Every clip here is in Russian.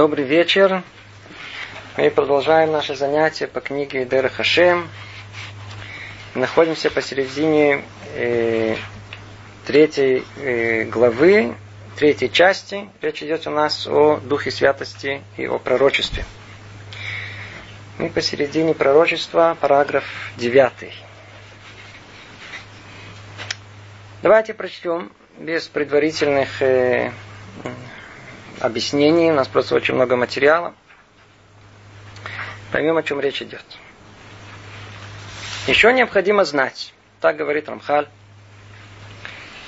Добрый вечер. Мы продолжаем наше занятие по книге Дера Хашем. Находимся посередине э, третьей э, главы, третьей части. Речь идет у нас о Духе Святости и о пророчестве. Мы посередине пророчества, параграф 9. Давайте прочтем без предварительных э, объяснений. У нас просто очень много материала. Поймем, о чем речь идет. Еще необходимо знать, так говорит Рамхаль,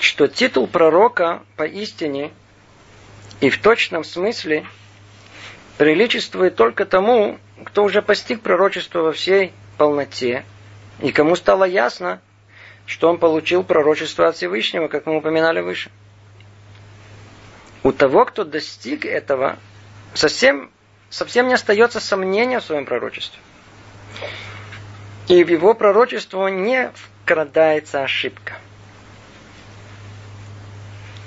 что титул пророка поистине и в точном смысле приличествует только тому, кто уже постиг пророчество во всей полноте, и кому стало ясно, что он получил пророчество от Всевышнего, как мы упоминали выше. У того, кто достиг этого, совсем, совсем не остается сомнения в своем пророчестве. И в его пророчество не вкрадается ошибка.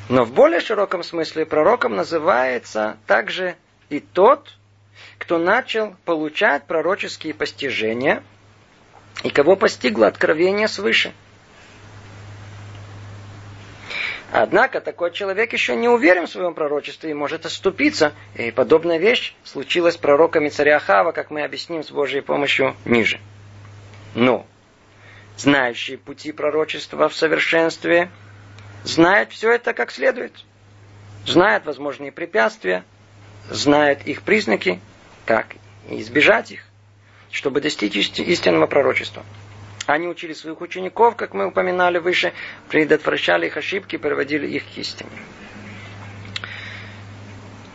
Но в более широком смысле пророком называется также и тот, кто начал получать пророческие постижения и кого постигло откровение свыше. Однако такой человек еще не уверен в своем пророчестве и может оступиться. И подобная вещь случилась с пророками царя Хава, как мы объясним с Божьей помощью ниже. Но знающие пути пророчества в совершенстве знает все это как следует. Знает возможные препятствия, знает их признаки, как избежать их, чтобы достичь истинного пророчества. Они учили своих учеников, как мы упоминали выше, предотвращали их ошибки, приводили их к истине.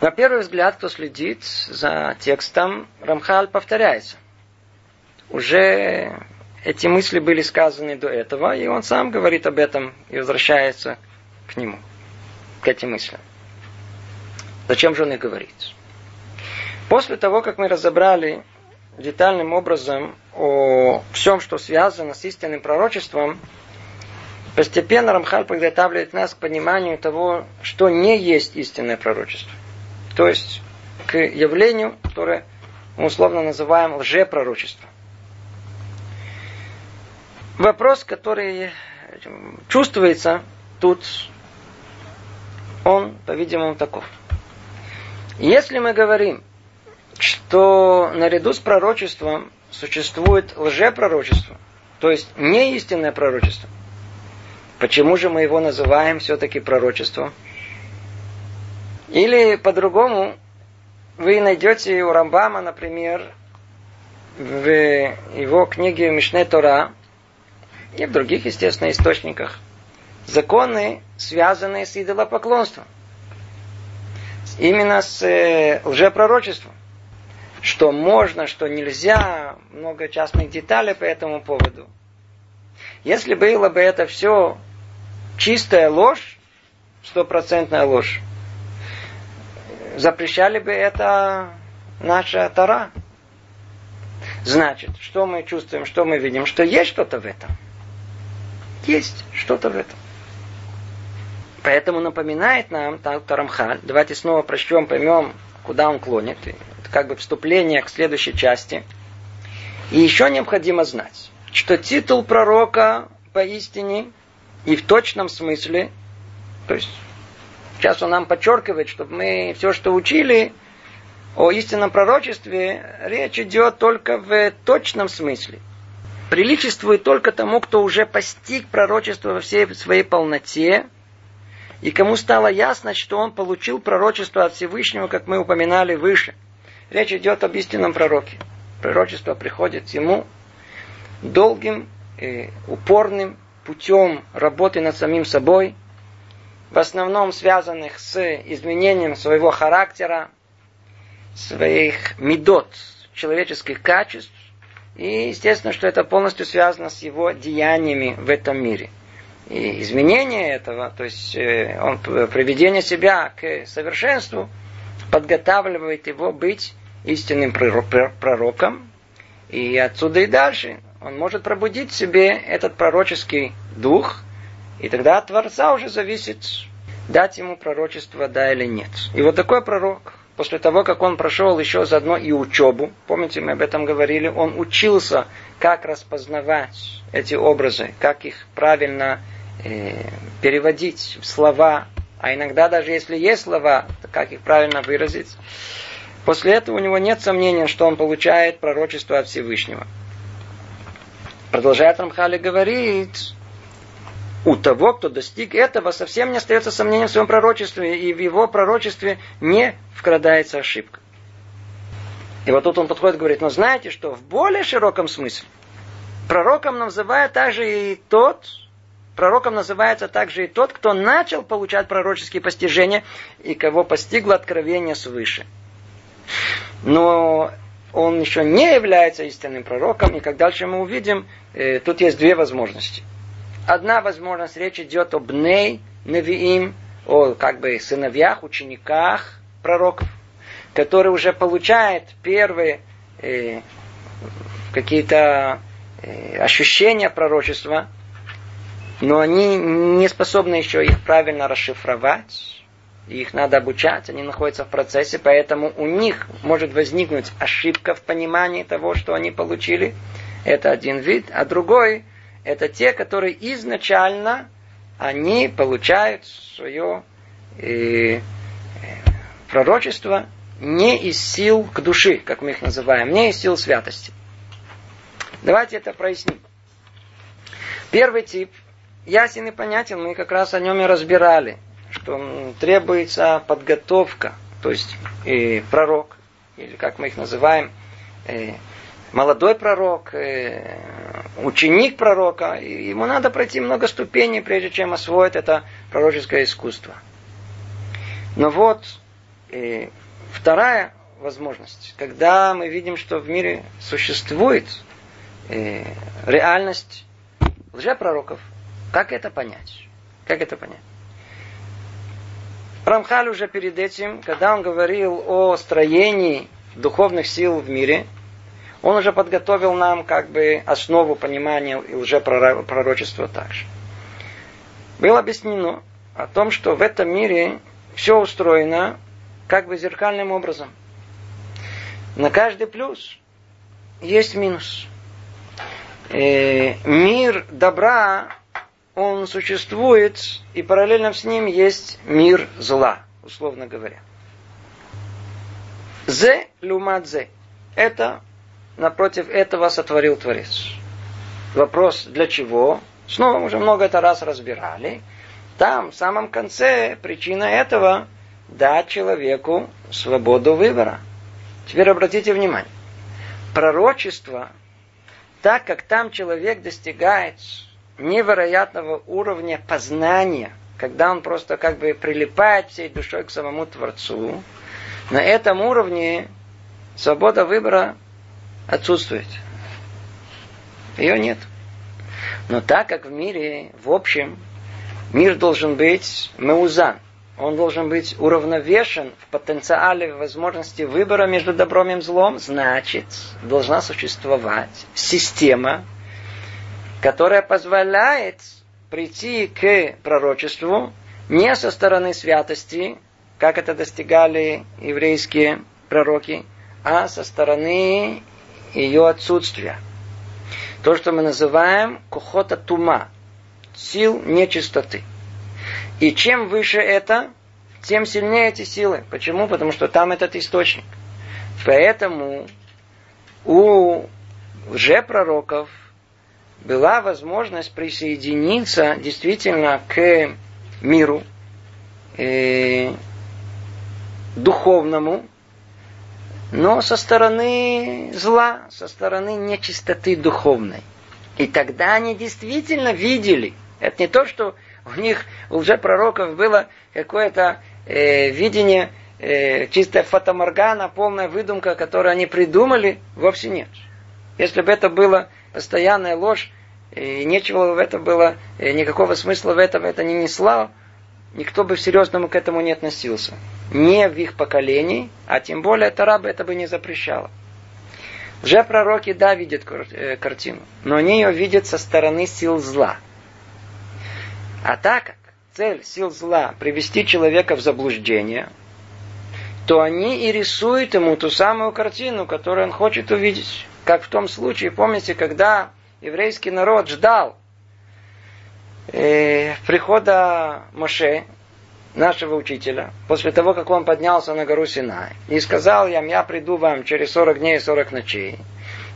На первый взгляд, кто следит за текстом, Рамхаль повторяется. Уже эти мысли были сказаны до этого, и он сам говорит об этом и возвращается к нему, к этим мыслям. Зачем же он их говорит? После того, как мы разобрали детальным образом о всем, что связано с истинным пророчеством, постепенно Рамхаль подготавливает нас к пониманию того, что не есть истинное пророчество. То есть к явлению, которое мы условно называем лжепророчество. Вопрос, который чувствуется тут, он, по-видимому, таков. Если мы говорим, что наряду с пророчеством существует лжепророчество, то есть не истинное пророчество. Почему же мы его называем все-таки пророчеством? Или по-другому, вы найдете у Рамбама, например, в его книге Мишне Тора и в других, естественно, источниках законы, связанные с идолопоклонством. Именно с э, лжепророчеством что можно, что нельзя, много частных деталей по этому поводу. Если было бы это все чистая ложь, стопроцентная ложь, запрещали бы это наша Тара. Значит, что мы чувствуем, что мы видим, что есть что-то в этом. Есть что-то в этом. Поэтому напоминает нам Тарамхаль. Давайте снова прочтем, поймем, куда он клонит как бы вступление к следующей части. И еще необходимо знать, что титул пророка поистине и в точном смысле, то есть сейчас он нам подчеркивает, чтобы мы все, что учили о истинном пророчестве, речь идет только в точном смысле. Приличествует только тому, кто уже постиг пророчество во всей своей полноте, и кому стало ясно, что он получил пророчество от Всевышнего, как мы упоминали выше – Речь идет об истинном пророке. Пророчество приходит ему долгим, и упорным путем работы над самим собой, в основном связанных с изменением своего характера, своих медот, человеческих качеств, и естественно, что это полностью связано с его деяниями в этом мире. И изменение этого, то есть э, он, приведение себя к совершенству, подготавливает его быть истинным пророком, и отсюда и дальше он может пробудить в себе этот пророческий дух, и тогда от Творца уже зависит, дать ему пророчество, да или нет. И вот такой пророк после того, как он прошел еще заодно и учебу, помните, мы об этом говорили, он учился, как распознавать эти образы, как их правильно э, переводить в слова, а иногда даже если есть слова, как их правильно выразить. После этого у него нет сомнения, что он получает пророчество от Всевышнего. Продолжает Рамхали говорить, у того, кто достиг этого, совсем не остается сомнения в своем пророчестве, и в его пророчестве не вкрадается ошибка. И вот тут он подходит и говорит, но знаете, что в более широком смысле пророком называют также и тот, пророком называется также и тот, кто начал получать пророческие постижения и кого постигло откровение свыше. Но он еще не является истинным пророком, и как дальше мы увидим, э, тут есть две возможности. Одна возможность, речь идет об Ней, Невиим, о как бы сыновьях, учениках пророков, которые уже получают первые э, какие-то э, ощущения пророчества, но они не способны еще их правильно расшифровать, их надо обучать, они находятся в процессе, поэтому у них может возникнуть ошибка в понимании того, что они получили. Это один вид. А другой это те, которые изначально они получают свое э, пророчество не из сил к души, как мы их называем, не из сил святости. Давайте это проясним. Первый тип ясен и понятен, мы как раз о нем и разбирали, что требуется подготовка, то есть э, пророк, или как мы их называем, э, молодой пророк, э, ученик пророка, и ему надо пройти много ступеней, прежде чем освоить это пророческое искусство. Но вот вторая возможность, когда мы видим, что в мире существует реальность лжепророков, как это понять? Как это понять? Рамхаль уже перед этим, когда он говорил о строении духовных сил в мире, он уже подготовил нам как бы основу понимания и уже пророчества также. Было объяснено о том, что в этом мире все устроено как бы зеркальным образом. На каждый плюс есть минус. И э, мир добра, он существует, и параллельно с ним есть мир зла, условно говоря. Зе люмадзе. Это напротив этого сотворил Творец. Вопрос, для чего? Снова уже много это раз разбирали. Там, в самом конце, причина этого – дать человеку свободу выбора. Теперь обратите внимание. Пророчество, так как там человек достигает невероятного уровня познания, когда он просто как бы прилипает всей душой к самому Творцу, на этом уровне свобода выбора отсутствует. Ее нет. Но так как в мире, в общем, мир должен быть меузан, он должен быть уравновешен в потенциале возможности выбора между добром и злом, значит, должна существовать система, которая позволяет прийти к пророчеству не со стороны святости, как это достигали еврейские пророки, а со стороны ее отсутствия. То, что мы называем кухота тума, сил нечистоты. И чем выше это, тем сильнее эти силы. Почему? Потому что там этот источник. Поэтому у лжепророков была возможность присоединиться действительно к миру э, духовному, но со стороны зла, со стороны нечистоты духовной. И тогда они действительно видели. Это не то, что у них, у лжепророков было какое-то э, видение, э, чистая фотоморгана, полная выдумка, которую они придумали, вовсе нет. Если бы это была постоянная ложь, и нечего в этом было, никакого смысла в этом это не несло, никто бы серьезному к этому не относился. Не в их поколении, а тем более Тара бы это бы не запрещала. Лжепророки, да, видят э, картину, но они ее видят со стороны сил зла. А так как цель сил зла привести человека в заблуждение, то они и рисуют ему ту самую картину, которую он хочет увидеть. Как в том случае, помните, когда еврейский народ ждал э, прихода Моше, нашего учителя, после того, как он поднялся на гору Синай, и сказал им, я приду вам через 40 дней и 40 ночей.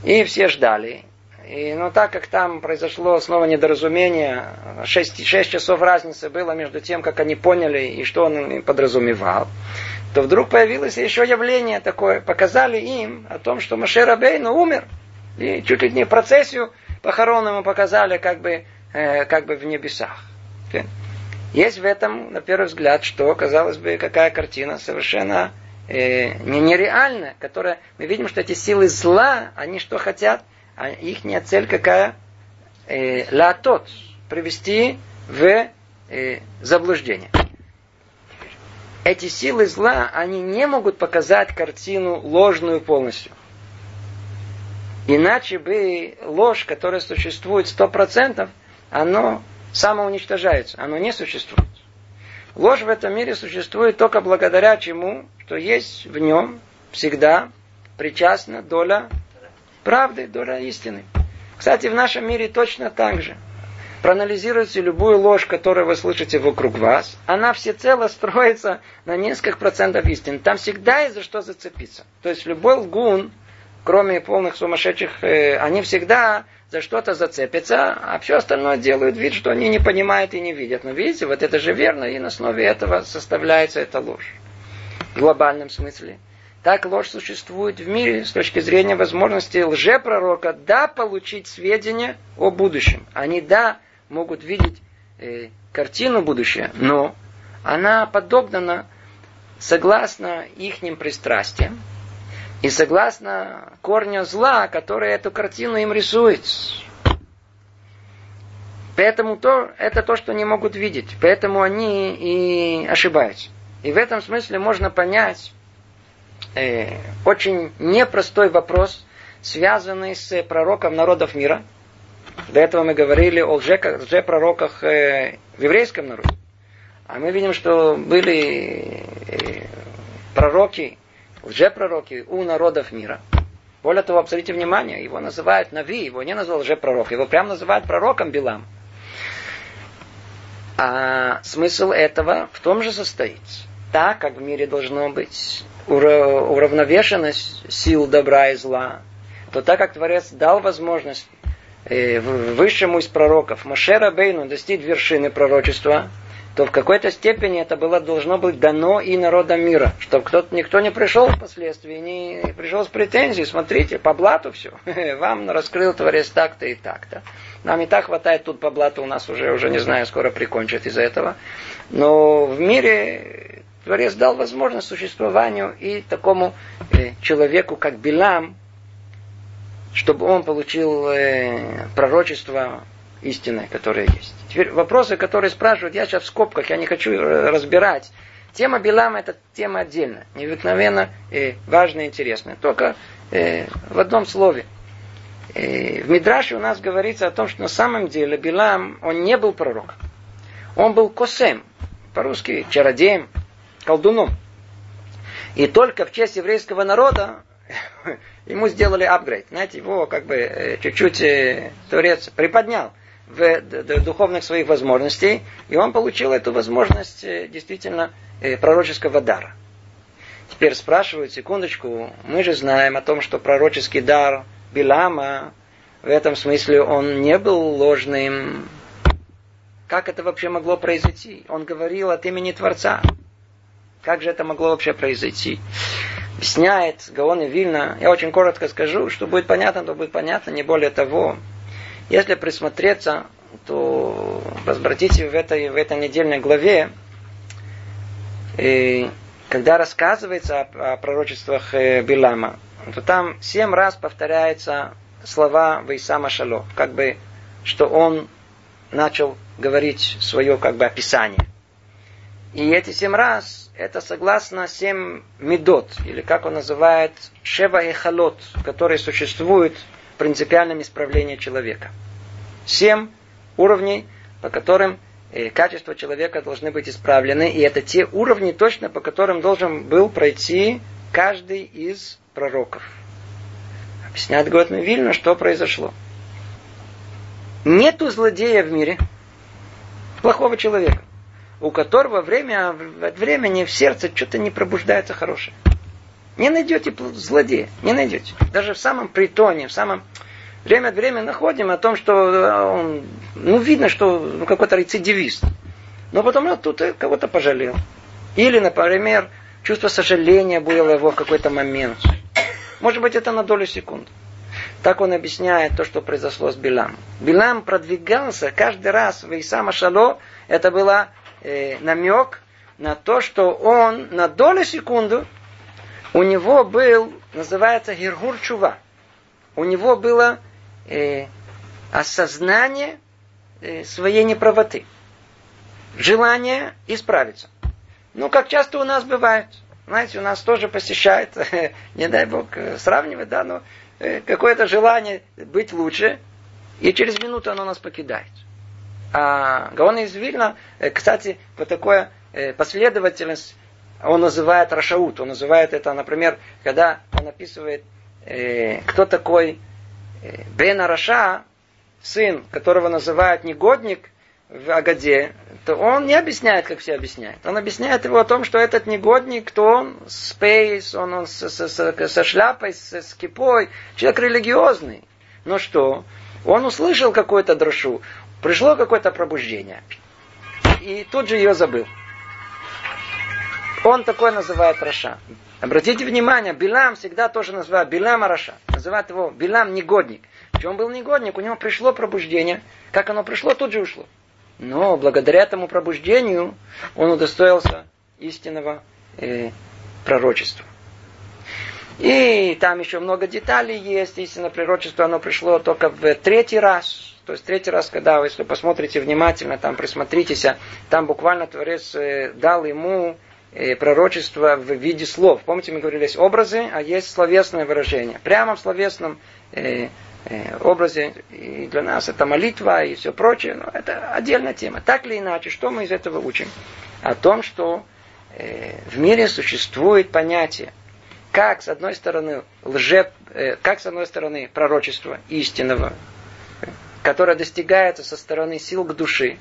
И все ждали. И, ну, так как там произошло снова недоразумение, 6, 6 часов разницы было между тем, как они поняли и что он подразумевал, то вдруг появилось еще явление такое. Показали им о том, что Маше Рабейну умер. И чуть ли не процессию похорон ему показали как бы, э, как бы в небесах. Есть в этом, на первый взгляд, что, казалось бы, какая картина совершенно э, нереальная, которая мы видим, что эти силы зла, они что хотят? А их цель какая? Э, латот, привести в э, заблуждение. Эти силы зла, они не могут показать картину ложную полностью. Иначе бы ложь, которая существует сто процентов, оно самоуничтожается, оно не существует. Ложь в этом мире существует только благодаря чему, что есть в нем всегда причастна доля правды, доля истины. Кстати, в нашем мире точно так же. Проанализируйте любую ложь, которую вы слышите вокруг вас, она всецело строится на несколько процентов истины. Там всегда есть за что зацепиться. То есть любой лгун, кроме полных сумасшедших, э, они всегда за что-то зацепятся, а все остальное делают вид, что они не понимают и не видят. Но видите, вот это же верно, и на основе этого составляется эта ложь. В глобальном смысле. Так ложь существует в мире с точки зрения возможности лжепророка, да, получить сведения о будущем. Они, да, могут видеть э, картину будущего, но она подогнана согласно ихним пристрастиям, и согласно корню зла, который эту картину им рисует. Поэтому то, это то, что они могут видеть. Поэтому они и ошибаются. И в этом смысле можно понять э, очень непростой вопрос, связанный с пророком народов мира. До этого мы говорили о лже-пророках э, в еврейском народе. А мы видим, что были э, пророки лжепророки у народов мира. Более того, обратите внимание, его называют Нави, его не назвал лжепророк, его прямо называют пророком Билам. А смысл этого в том же состоит. Так, как в мире должно быть уравновешенность сил добра и зла, то так как Творец дал возможность высшему из пророков Машера Бейну достичь вершины пророчества – то в какой-то степени это было должно быть дано и народам мира, чтобы кто-то, никто не пришел впоследствии, не пришел с претензией, смотрите, по блату все, вам раскрыл Творец так-то и так-то. Нам и так хватает тут по блату, у нас уже, уже не знаю, скоро прикончат из-за этого. Но в мире Творец дал возможность существованию и такому э, человеку, как Билам, чтобы он получил э, пророчество истинное, которое есть. Теперь вопросы, которые спрашивают, я сейчас в скобках, я не хочу разбирать. Тема Билама это тема отдельная, необыкновенно э, важная интересная. Только э, в одном слове. Э, в Мидраше у нас говорится о том, что на самом деле Билам, он не был пророком. Он был косем, по-русски чародеем, колдуном. И только в честь еврейского народа ему сделали апгрейд. Знаете, его как бы э, чуть-чуть э, Творец приподнял в духовных своих возможностей, и он получил эту возможность э, действительно пророческого дара. Теперь спрашивают, секундочку, мы же знаем о том, что пророческий дар Билама, в этом смысле он не был ложным. Как это вообще могло произойти? Он говорил от имени Творца. Как же это могло вообще произойти? Объясняет Гаон и Вильна. Я очень коротко скажу, что будет понятно, то будет понятно, не более того. Если присмотреться, то возвратите в этой, в этой недельной главе, и когда рассказывается о, о пророчествах э, Билама, то там семь раз повторяются слова Вейсама Шало, как бы, что он начал говорить свое как бы описание. И эти семь раз, это согласно семь медот, или как он называет, шева и халот, которые существуют принципиальном исправлении человека. Семь уровней, по которым э, качества человека должны быть исправлены, и это те уровни точно, по которым должен был пройти каждый из пророков. Объясняет Готман Вильна, что произошло. Нету злодея в мире, плохого человека, у которого время от времени в сердце что-то не пробуждается хорошее. Не найдете злодея, не найдете. Даже в самом притоне, в самом... Время от времени находим о том, что э, он, ну, видно, что ну, какой-то рецидивист. Но потом ну, тут кого-то пожалел. Или, например, чувство сожаления было его в какой-то момент. Может быть, это на долю секунд. Так он объясняет то, что произошло с Билам. Билам продвигался каждый раз в Исама Шало. Это был э, намек на то, что он на долю секунду у него был, называется Гиргур Чува. У него было э, осознание э, своей неправоты. Желание исправиться. Ну, как часто у нас бывает. Знаете, у нас тоже посещает, не дай бог э, сравнивать, да, но э, какое-то желание быть лучше, и через минуту оно нас покидает. А Гаон из Вильна, э, кстати, вот такое последовательность он называет רשעות, он называет это, например, когда он описывает, э, кто такой э, בן רשע, сын, которого называют негодник в Агаде, то он не объясняет, как все объясняют. Он объясняет его о том, что этот негодник, кто он с пейс, он, он со, со, со, со шляпой, с, с кипой, человек религиозный. Но что? Он услышал какую-то дрошу, пришло какое-то пробуждение. И тут же ее забыл. Он такой называет רשע. Обратите внимание, Билам всегда тоже называют Билам רשע. Называют его Билам негодник. Почему он был негодник? У него пришло пробуждение. Как оно пришло, тут же ушло. Но благодаря этому пробуждению он удостоился истинного э, пророчества. И там еще много деталей есть. Истинное пророчество, оно пришло только в третий раз. То есть третий раз, когда вы, если посмотрите внимательно, там присмотритесь, там буквально Творец э, дал ему Э, пророчество в виде слов. Помните, мы говорили, есть образы, а есть словесное выражение. Прямо в словесном э, образе и для нас это молитва и все прочее, но это отдельная тема. Так или иначе, что мы из этого учим? О том, что в мире существует понятие, как с одной стороны лже, как с одной стороны пророчество истинного, которое достигается со стороны сил к души,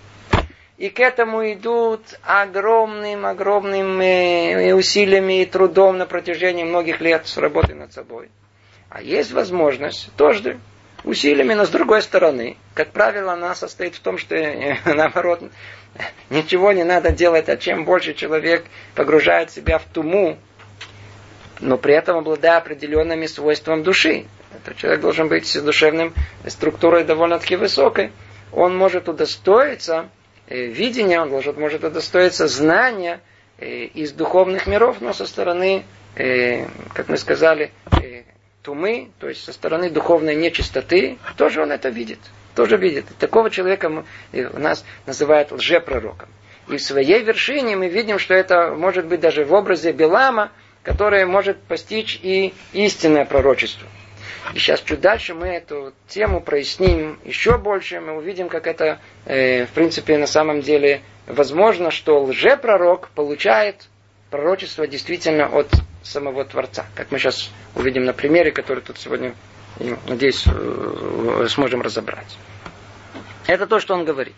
и к этому идут огромным, огромным э, усилиями и трудом на протяжении многих лет с работы над собой. А есть возможность тоже усилиями, но с другой стороны, как правило, она состоит в том, что э, наоборот, ничего не надо делать, а чем больше человек погружает себя в туму, но при этом обладая определенными свойствами души. Этот человек должен быть с душевным структурой довольно-таки высокой. Он может удостоиться Э, видения, он может, может удостоиться знания э, из духовных миров, но со стороны, э, как мы сказали, тумы, то есть со стороны духовной нечистоты, тоже он это видит. Тоже видит. Такого человека у нас называют лжепророком. И в своей вершине мы видим, что это может быть даже в образе Белама, которое может постичь и истинное пророчество. И сейчас чуть дальше мы эту тему проясним еще больше. Мы увидим, как это, э, в принципе, на самом деле возможно, что лжепророк получает пророчество действительно от самого Творца. Как мы сейчас увидим на примере, который тут сегодня, надеюсь, э, сможем разобрать. Это то, что он говорит.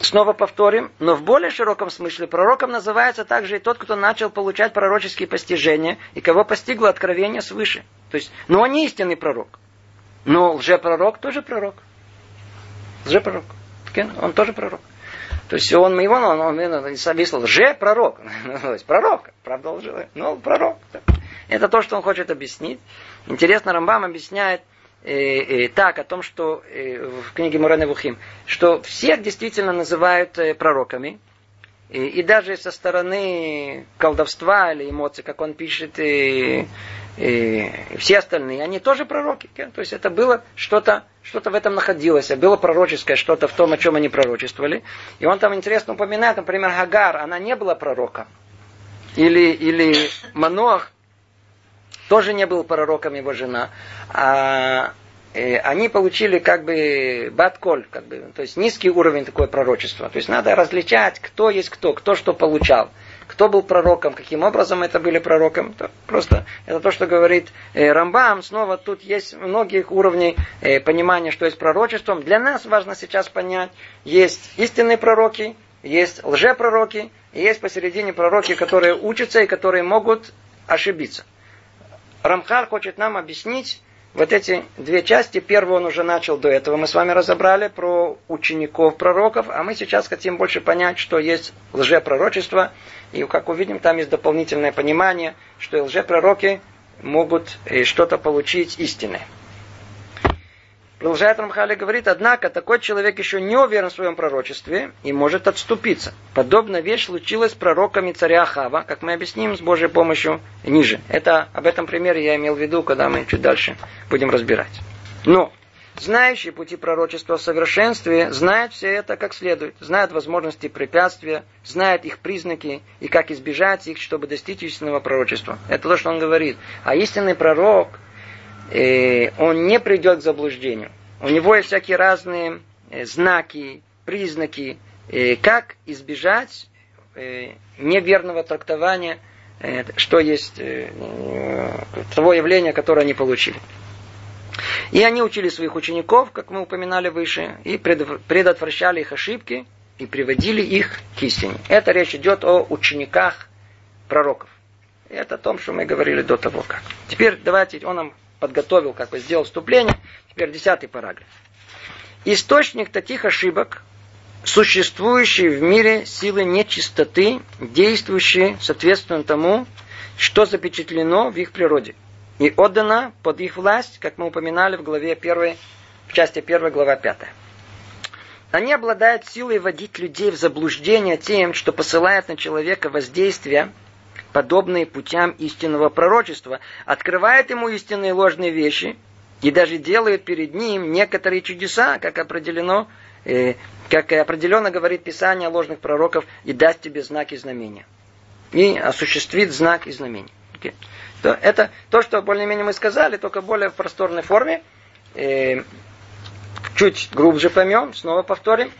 Снова повторим, но в более широком смысле пророком называется также и тот, кто начал получать пророческие постижения и кого постигло откровение свыше. То есть, но он не истинный пророк. Но лжепророк тоже пророк. Лжепророк. Он тоже пророк. То есть он его, он, он, он объяснил, лже-пророк. То есть пророк, правда лживый, но пророк. Это то, что он хочет объяснить. Интересно, Рамбам объясняет, э, э, так, о том, что э, в книге Мурена Вухим, что всех действительно называют э, пророками, и, и даже со стороны колдовства или эмоций, как он пишет, и, и, и все остальные, они тоже пророки. То есть это было что-то, что-то в этом находилось, было пророческое что-то в том, о чем они пророчествовали. И он там интересно упоминает, например, Гагар, она не была пророком. Или, или Манох, тоже не был пророком его жена. А э, они получили как бы батколь, как бы, то есть низкий уровень такое пророчества. То есть надо различать, кто есть кто, кто что получал кто был пророком, каким образом это были пророком. Это просто это то, что говорит э, Рамбам. Снова тут есть многих уровней э, понимания, что есть пророчеством. Для нас важно сейчас понять, есть истинные пророки, есть лжепророки, и есть посередине пророки, которые учатся и которые могут ошибиться. Рамхар хочет нам объяснить вот эти две части. Первую он уже начал до этого. Мы с вами разобрали про учеников пророков, а мы сейчас хотим больше понять, что есть лжепророчество. И, как увидим, там есть дополнительное понимание, что лжепророки могут э, что-то получить истинное. Продолжает Рамхали говорит, однако такой человек еще не уверен в своем пророчестве и может отступиться. Подобная вещь случилась с пророками царя Хава, как мы объясним с Божьей помощью ниже. Это об этом примере я имел в виду, когда мы чуть дальше будем разбирать. Но знающий пути пророчества в совершенстве знает все это как следует, знает возможности препятствия, знает их признаки и как избежать их, чтобы достичь истинного пророчества. Это то, что он говорит. А истинный пророк – Э, он не придет к заблуждению. У него есть всякие разные э, знаки, признаки, э, как избежать неверного трактования, что есть того явления, которое они получили. И они учили своих учеников, как мы упоминали выше, и предотвращали их ошибки и приводили их к истине. Это речь идет о учениках пророков. Это о том, что мы говорили до того как. Теперь давайте он нам подготовил, как бы сделал вступление. Теперь десятый параграф. Источник таких ошибок, существующие в мире силы нечистоты, действующие соответственно тому, что запечатлено в их природе и отдано под их власть, как мы упоминали в главе 1, в части 1, глава 5. Они обладают силой вводить людей в заблуждение тем, что посылает на человека воздействие, подобные путям истинного пророчества, открывает ему истинные ложные вещи и даже делает перед ним некоторые чудеса, как определено, э, как определенно говорит Писание ложных пророков, и даст тебе знак и знамения. И осуществит знак и знамение. Okay. То, это то, что более-менее мы сказали, только более в просторной форме. Э, чуть глубже поймем, снова повторим.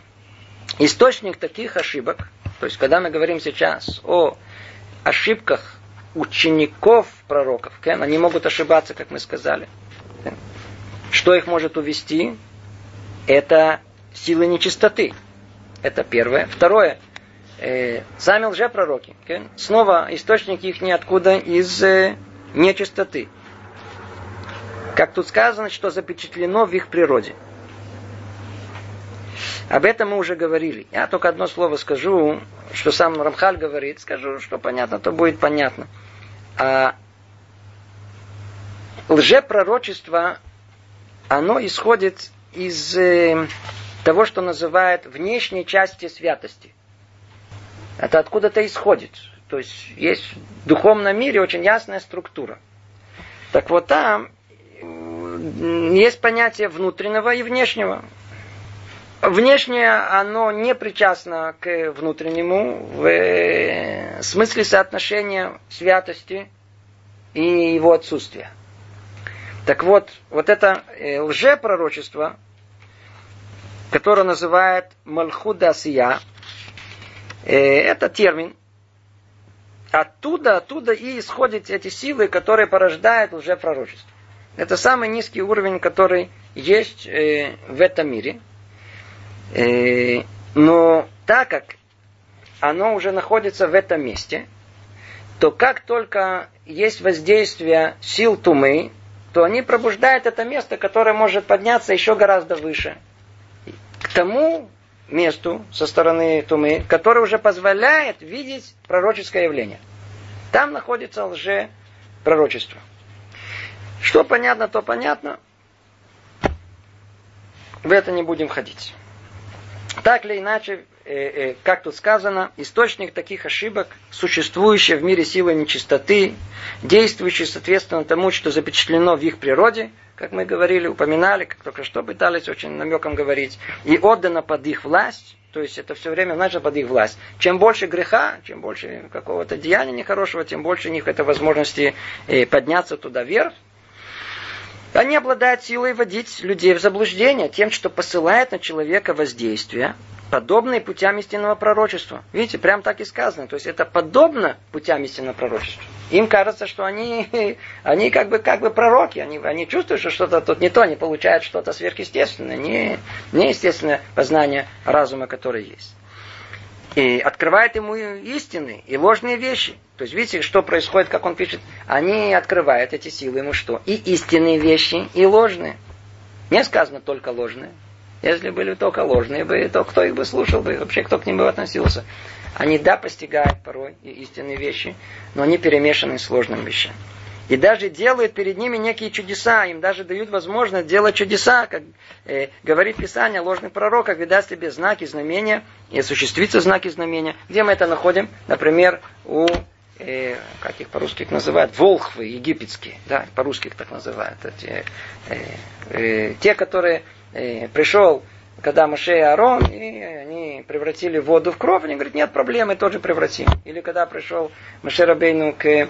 Источник таких ошибок, то есть когда мы говорим сейчас о ошибках учеников пророков. Кен, они могут ошибаться, как мы сказали. Что их может увести? Это силы нечистоты. Это первое. Второе. Э, сами лжепророки. Кен, снова источник их ниоткуда из э, нечистоты. Как тут сказано, что запечатлено в их природе. Об этом мы уже говорили. Я только одно слово скажу, что сам Рамхаль говорит. Скажу, что понятно, то будет понятно. А лжепророчество, оно исходит из э, того, что называют внешней части святости. Это откуда-то исходит. То есть есть в духовном мире очень ясная структура. Так вот там есть понятие внутреннего и внешнего. Внешнее оно не причастно к внутреннему в э, смысле соотношения святости и его отсутствия. Так вот, вот это э, лжепророчество, которое называют Малхудасия, э, это термин. Оттуда, оттуда и исходят эти силы, которые порождают лжепророчество. Это самый низкий уровень, который есть в этом мире – но так как оно уже находится в этом месте, то как только есть воздействие сил тумы, то они пробуждают это место, которое может подняться еще гораздо выше. К тому месту со стороны тумы, которое уже позволяет видеть пророческое явление. Там находится лже пророчество. Что понятно, то понятно. В это не будем ходить. Так или иначе, э, э, как тут сказано, источник таких ошибок, существующие в мире силы нечистоты, действующие соответственно тому, что запечатлено в их природе, как мы говорили, упоминали, как только что пытались очень намеком говорить, и отдано под их власть, то есть это все время значит под их власть. Чем больше греха, чем больше какого-то деяния нехорошего, тем больше у них это возможности э, подняться туда вверх. Они обладают силой вводить людей в заблуждение тем, что посылает на человека воздействие, подобные путям истинного пророчества. Видите, прям так и сказано. То есть это подобно путям истинного пророчества. Им кажется, что они, они как бы, как бы пророки. Они, они чувствуют, что что-то тут не то, они получают что-то сверхъестественное, не, неестественное познание разума, которое есть. И открывает ему истины и ложные вещи. То есть, видите, что происходит, как он пишет. Они открывают эти силы ему что? И истинные вещи, и ложные. Не сказано только ложные. Если были только ложные бы, то кто их бы слушал бы, вообще кто к ним бы относился. Они, да, постигают порой и истинные вещи, но они перемешаны с сложными вещами. И даже делают перед ними некие чудеса, им даже дают возможность делать чудеса, как э, говорит Писание о ложных пророках, видать тебе знаки, знамения, и осуществиться знаки знамения. Где мы это находим? Например, у э, как их по-русски их называют, волхвы египетские, да, по-русски их так называют, эти, э, э, те, которые э, пришел, когда Маше и Арон, и они превратили воду в кровь, они говорят, нет проблем, мы тоже превратим. Или когда пришел Маше Рабейну к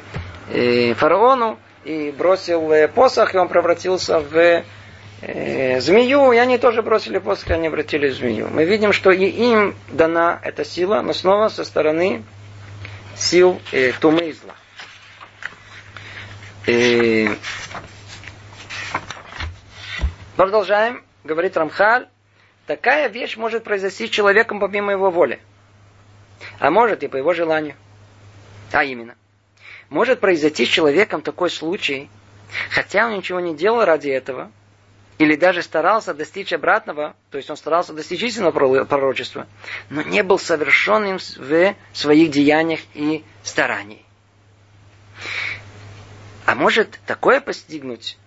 э, фараону и бросил э, посох, и он превратился в э, змею, и они тоже бросили посох, и они обратили в змею. Мы видим, что и им дана эта сила, но снова со стороны сил э, тумы и зла. Э, продолжаем говорит Рамхаль, такая вещь может произойти с человеком помимо его воли. А может и по его желанию. А именно, может произойти с человеком такой случай, хотя он ничего не делал ради этого, или даже старался достичь обратного, то есть он старался достичь истинного пророчества, но не был совершенным в своих деяниях и стараниях. А может такое постигнуть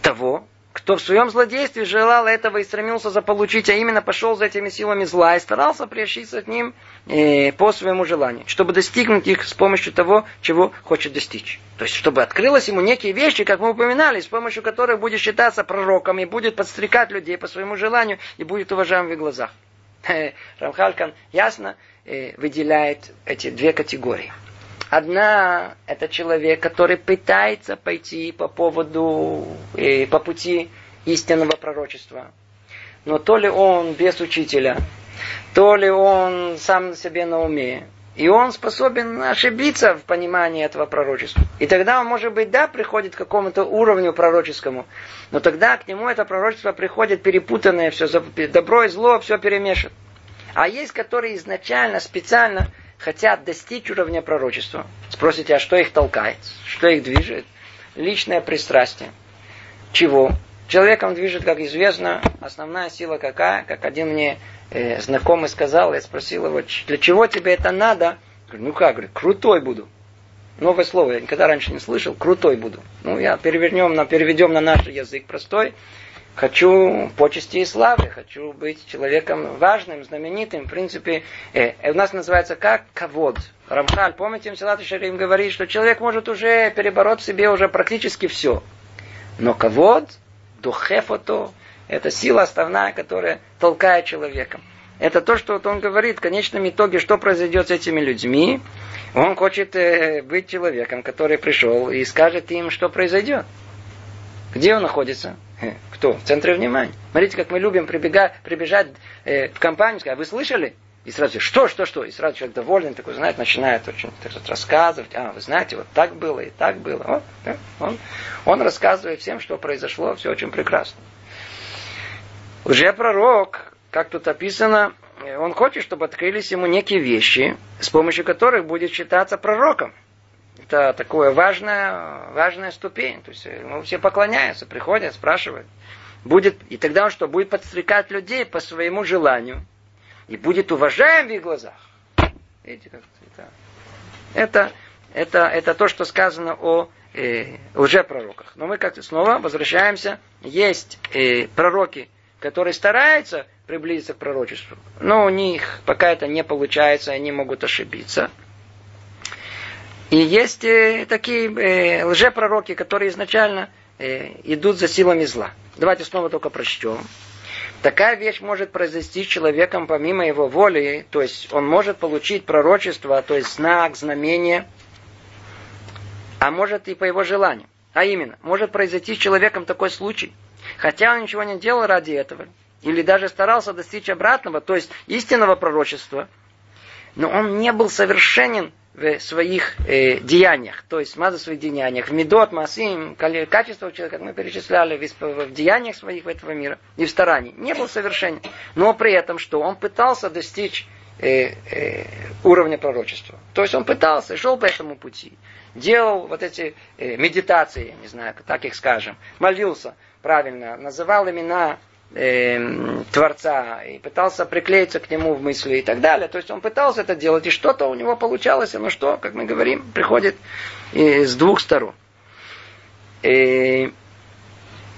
того, кто в своем злодействе желал этого и стремился заполучить, а именно пошел за этими силами зла и старался приобщиться к ним э, по своему желанию, чтобы достигнуть их с помощью того, чего хочет достичь. То есть, чтобы открылось ему некие вещи, как мы упоминали, с помощью которых будет считаться пророком и будет подстрекать людей по своему желанию и будет уважаем в их глазах. Рамхалькан ясно э, выделяет эти две категории. Одна – это человек, который пытается пойти по поводу, по пути истинного пророчества. Но то ли он без учителя, то ли он сам себе на уме, и он способен ошибиться в понимании этого пророчества. И тогда он, может быть, да, приходит к какому-то уровню пророческому, но тогда к нему это пророчество приходит перепутанное, все добро и зло, все перемешано. А есть, которые изначально, специально хотят достичь уровня пророчества. Спросите, а что их толкает? Что их движет? Личное пристрастие. Чего? Человеком движет, как известно, основная сила какая? Как один мне э, знакомый сказал, я спросил его, для чего тебе это надо? Говорю, ну как, говорю, крутой буду. Новое слово, я никогда раньше не слышал, крутой буду. Ну, я перевернем, на, переведем на наш язык простой. Хочу почести и славы, хочу быть человеком важным, знаменитым. В принципе, э, у нас называется как ковод. Рамхаль, помните, Мсилат Шарим говорит, что человек может уже перебороть в себе уже практически все. Но ковод, духефото, это сила основная, которая толкает человеком. Это то, что вот он говорит в конечном итоге, что произойдет с этими людьми. Он хочет э, быть человеком, который пришел и скажет им, что произойдет. Где он находится? Кто? В центре внимания. Смотрите, как мы любим прибегать, прибежать э, в компанию, сказать, вы слышали? И сразу, что, что, что? И сразу человек довольный, такой, знает, начинает очень так, рассказывать. А, вы знаете, вот так было и так было. Вот, да? он, он рассказывает всем, что произошло, все очень прекрасно. Уже пророк, как тут описано, он хочет, чтобы открылись ему некие вещи, с помощью которых будет считаться пророком это такое важная, важная ступень. То есть ему все поклоняются, приходят, спрашивают. Будет, и тогда он что? Будет подстрекать людей по своему желанию. И будет уважаем в их глазах. Видите, как это? Это, это, это то, что сказано о э, лжепророках. Но мы как-то снова возвращаемся. Есть э, пророки, которые стараются приблизиться к пророчеству, но у них пока это не получается, они могут ошибиться. И есть э, такие э, лжепророки, которые изначально э, идут за силами зла. Давайте снова только прочтем. Такая вещь может произойти с человеком помимо его воли, то есть он может получить пророчество, то есть знак, знамение, а может и по его желанию. А именно, может произойти с человеком такой случай, хотя он ничего не делал ради этого, или даже старался достичь обратного, то есть истинного пророчества, но он не был совершенен в своих э, деяниях, то есть маза в своих деяниях, в медот, масим, качество человека, как мы перечисляли в, в деяниях своих в этого мира и в старании, не был совершенен. Но при этом, что он пытался достичь э, э, уровня пророчества. То есть он пытался, шел по этому пути, делал вот эти э, медитации, не знаю, так их скажем, молился правильно, называл имена э, Творца и пытался приклеиться к нему в мысли и так далее. То есть он пытался это делать, и что-то у него получалось, но что, как мы говорим, приходит э, с двух сторон. И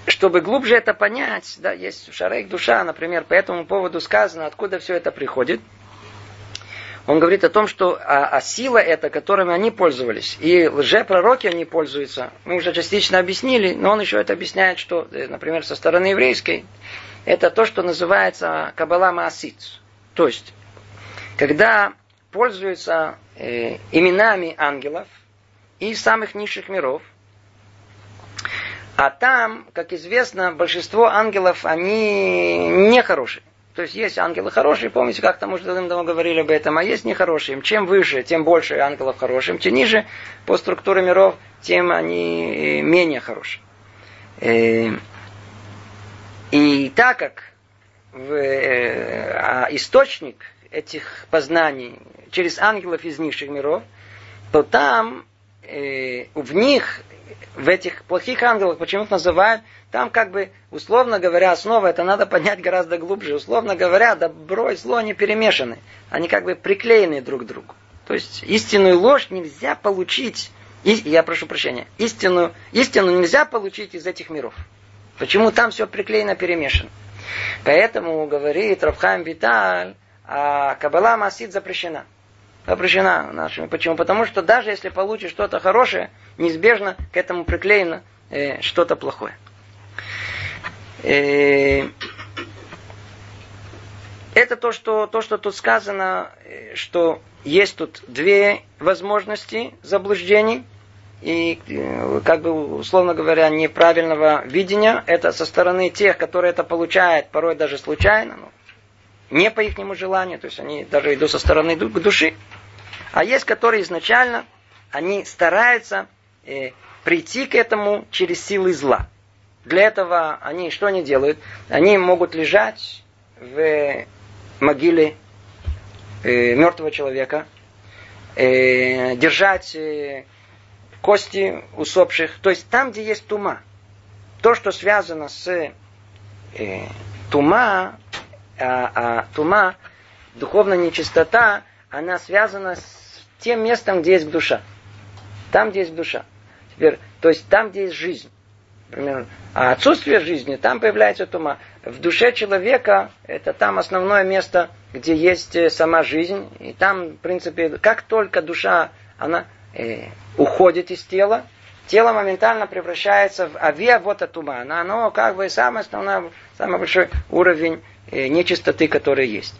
чтобы глубже это понять, да, есть шарейк душа, например, по этому поводу сказано, откуда все это приходит. Он говорит о том, что а, а сила эта, которыми они пользовались, и лжепророки они пользуются, мы уже частично объяснили, но он еще это объясняет, что, э, например, со стороны еврейской, это то, что называется Кабала Маасит. То есть, когда пользуются э, именами ангелов и самых низших миров, а там, как известно, большинство ангелов, они нехорошие. То есть есть ангелы хорошие, помните, как там уже давно говорили об этом, а есть нехорошие. Чем выше, тем больше ангелов хорошим, чем ниже по структуре миров, тем они э, менее хорошие. Э, и так как э, а источник этих познаний через ангелов из низших миров, то там в них, в этих плохих ангелах, почему-то называют там, как бы, условно говоря, основа это надо понять гораздо глубже. Условно говоря, добро и зло не перемешаны. Они как бы приклеены друг к другу. То есть истинную ложь нельзя получить, и, я прошу прощения, истину, истину нельзя получить из этих миров. Почему там все приклеено, перемешано? Поэтому говорит Рабхайм Виталь, а Кабала Масид запрещена. Запрещена нашими. Почему? Потому что даже если получишь что-то хорошее, неизбежно к этому приклеено э, что-то плохое. Э, это то что, то, что тут сказано, э, что есть тут две возможности заблуждений и, э, как бы, условно говоря, неправильного видения. Это со стороны тех, которые это получают, порой даже случайно, но не по их желанию, то есть они даже идут со стороны души. А есть, которые изначально, они стараются э, прийти к этому через силы зла. Для этого они что они делают? Они могут лежать в могиле э, мертвого человека, э, держать э, кости усопших. То есть там, где есть тума. То, что связано с э, тума, а, а тума, духовная нечистота, она связана с тем местом, где есть душа. Там, где есть душа. Теперь, то есть там, где есть жизнь. Например, а отсутствие жизни, там появляется тума. В душе человека это там основное место, где есть э, сама жизнь. И там, в принципе, как только душа, она э, уходит из тела, тело моментально превращается в авиа вот тума. Оно, оно как бы самый основной, самый большой уровень э, нечистоты, который есть.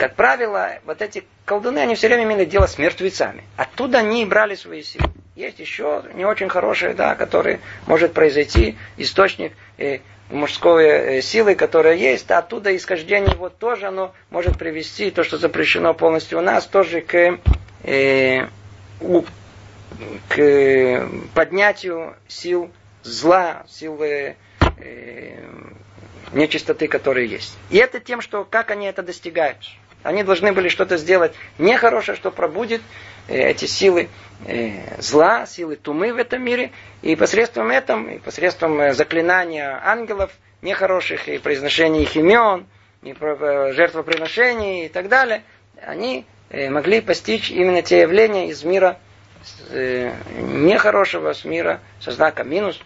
Как правило, вот эти колдуны, они все время имели дело с мертвецами. Оттуда они брали свои силы. Есть еще не очень хорошие, да, которые может произойти источник э, мужской э, силы, которая есть, а оттуда исхождение вот тоже оно может привести, то, что запрещено полностью у нас, тоже к, э, у, к поднятию сил зла, силы э, нечистоты, которые есть. И это тем, что как они это достигают. Они должны были что-то сделать нехорошее, что пробудет э, эти силы э, зла, силы тумы в этом мире. И посредством этом, и посредством э, заклинания ангелов нехороших, и произношения их имен, и жертвоприношений и так далее, они могли постичь именно те явления из мира нехорошего, с мира со знаком минус,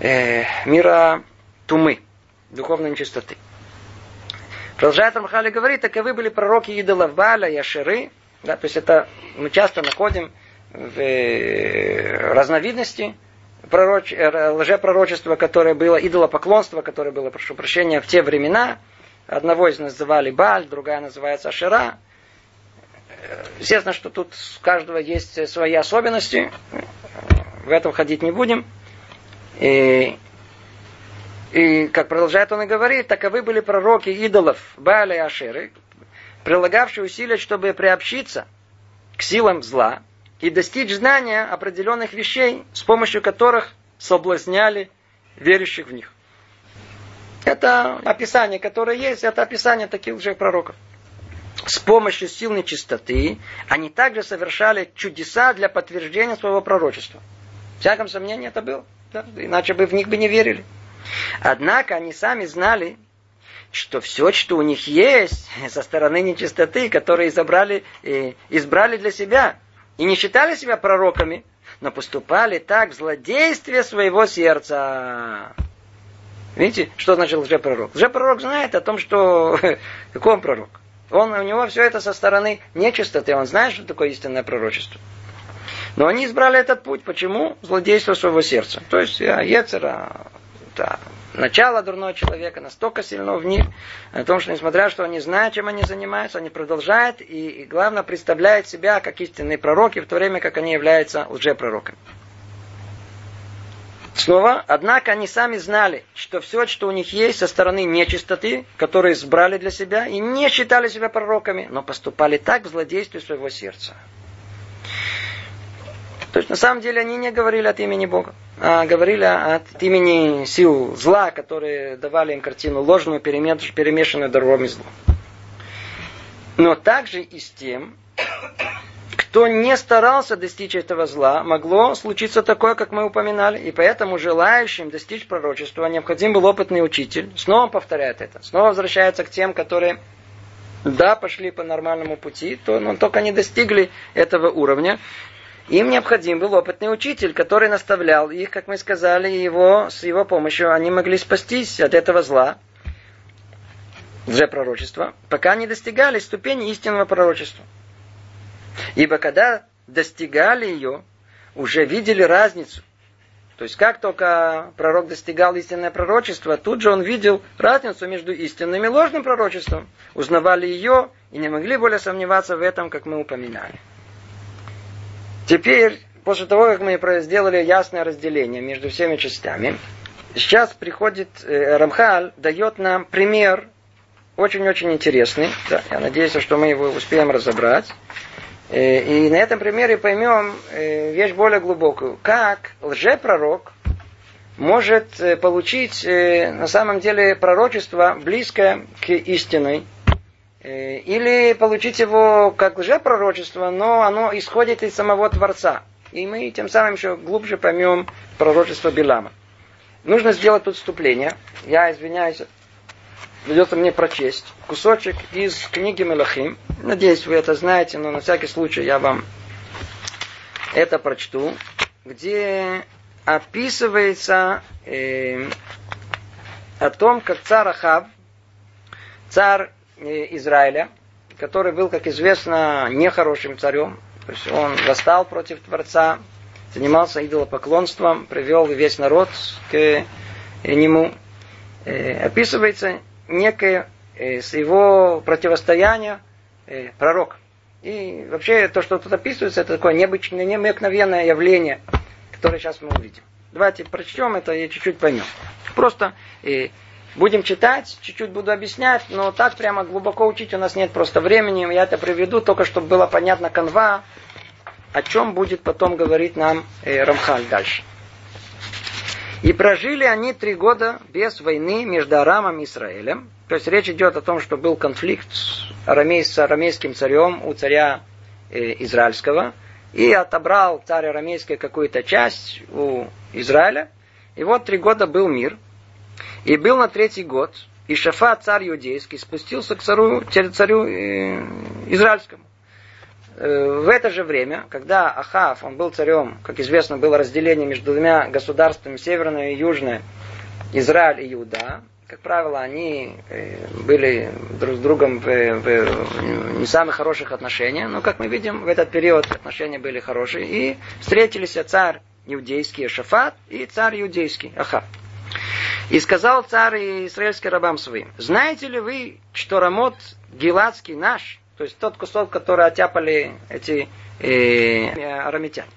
мира тумы, духовной нечистоты. Продолжает Рамхали говорить, таковы были пророки идолов Баля, Яширы. Да, то есть это мы часто находим в э, разновидности пророч... Э, лжепророчества, которое было, идолопоклонство, которое было, прошу прощения, в те времена. Одного из называли Баль, другая называется Ашира. Естественно, что тут у каждого есть свои особенности. в этом ходить не будем. И, и как продолжает он и говорит, таковы были пророки идолов Бааля и Ашеры, прилагавшие усилия, чтобы приобщиться к силам зла и достичь знания определенных вещей, с помощью которых соблазняли верующих в них. Это описание, которое есть, это описание таких же пророков. С помощью силной чистоты они также совершали чудеса для подтверждения своего пророчества. В всяком сомнении это было. Да? Иначе бы в них бы не верили. Однако они сами знали, что все, что у них есть со стороны нечистоты, которые избрали, э, избрали для себя, и не считали себя пророками, но поступали так в злодействе своего сердца. Видите, что значит лжепророк? Лжепророк знает о том, что... Какой он пророк? Он, у него все это со стороны нечистоты. Он знает, что такое истинное пророчество. Но они избрали этот путь. Почему? Злодейство своего сердца. То есть Ецера, да, начало дурного человека настолько сильно в них, о том, что несмотря что они знают, чем они занимаются, они продолжают и, и главное, представляют себя как истинные пророки, в то время как они являются лжепророками. Снова, однако они сами знали, что все, что у них есть со стороны нечистоты, которые избрали для себя, и не считали себя пророками, но поступали так в злодействе своего сердца. То есть на самом деле они не говорили от имени Бога, говорили от имени сил зла, которые давали им картину ложную, перемешанную дорогом и злом. Но также и с тем, кто не старался достичь этого зла, могло случиться такое, как мы упоминали. И поэтому желающим достичь пророчества необходим был опытный учитель. Снова повторяет это. Снова возвращается к тем, которые да, пошли по нормальному пути, то, но только не достигли этого уровня. Им необходим был опытный учитель, который наставлял их, как мы сказали, его, с его помощью они могли спастись от этого зла, пророчества, пока не достигали ступени истинного пророчества. Ибо когда достигали ее, уже видели разницу. То есть как только пророк достигал истинное пророчество, тут же он видел разницу между истинным и ложным пророчеством. Узнавали ее и не могли более сомневаться в этом, как мы упоминали. Теперь, после того, как мы сделали ясное разделение между всеми частями, сейчас приходит э, Рамхаль, дает нам пример очень-очень интересный. Да, я надеюсь, что мы его успеем разобрать. Э, и на этом примере поймем э, вещь более глубокую. Как лжепророк может э, получить на самом деле пророчество близкое к истинной, или получить его как лжепророчество, но оно исходит из самого Творца. И мы тем самым еще глубже поймем пророчество Билама. Нужно сделать тут вступление. Я извиняюсь, придется мне прочесть кусочек из книги Мелахим. Надеюсь, вы это знаете, но на всякий случай я вам это прочту, где описывается э, о том, как царь Ахав, царь Израиля, который был, как известно, нехорошим царем. То есть он восстал против Творца, занимался идолопоклонством, привел весь народ к нему. Э, описывается некое э, с его противостояния э, пророк. И вообще то, что тут описывается, это такое необычное, необыкновенное явление, которое сейчас мы увидим. Давайте прочтем это и чуть-чуть поймем. Просто Будем читать, чуть-чуть буду объяснять, но так прямо глубоко учить у нас нет просто времени. Я это приведу, только чтобы было понятно канва, о чем будет потом говорить нам э, Рамхаль дальше. И прожили они три года без войны между Арамом и Израилем. То есть речь идет о том, что был конфликт арамей, с арамейским царем у царя э, израильского. И отобрал царь арамейский какую-то часть у Израиля. И вот три года был мир – и был на третий год, и Шафа, царь иудейский, спустился к царю, царю э, израильскому. Э, в это же время, когда Ахав, он был царем, как известно, было разделение между двумя государствами, северное и южное, Израиль и Иуда, как правило, они э, были друг с другом в, в не самых хороших отношениях, но, как мы видим, в этот период отношения были хорошие, и встретились царь иудейский Шафат и царь иудейский Ахав. И сказал царь израильский рабам своим, знаете ли вы, что Рамот Гиладский наш, то есть тот кусок, который оттяпали эти э, арамитяне,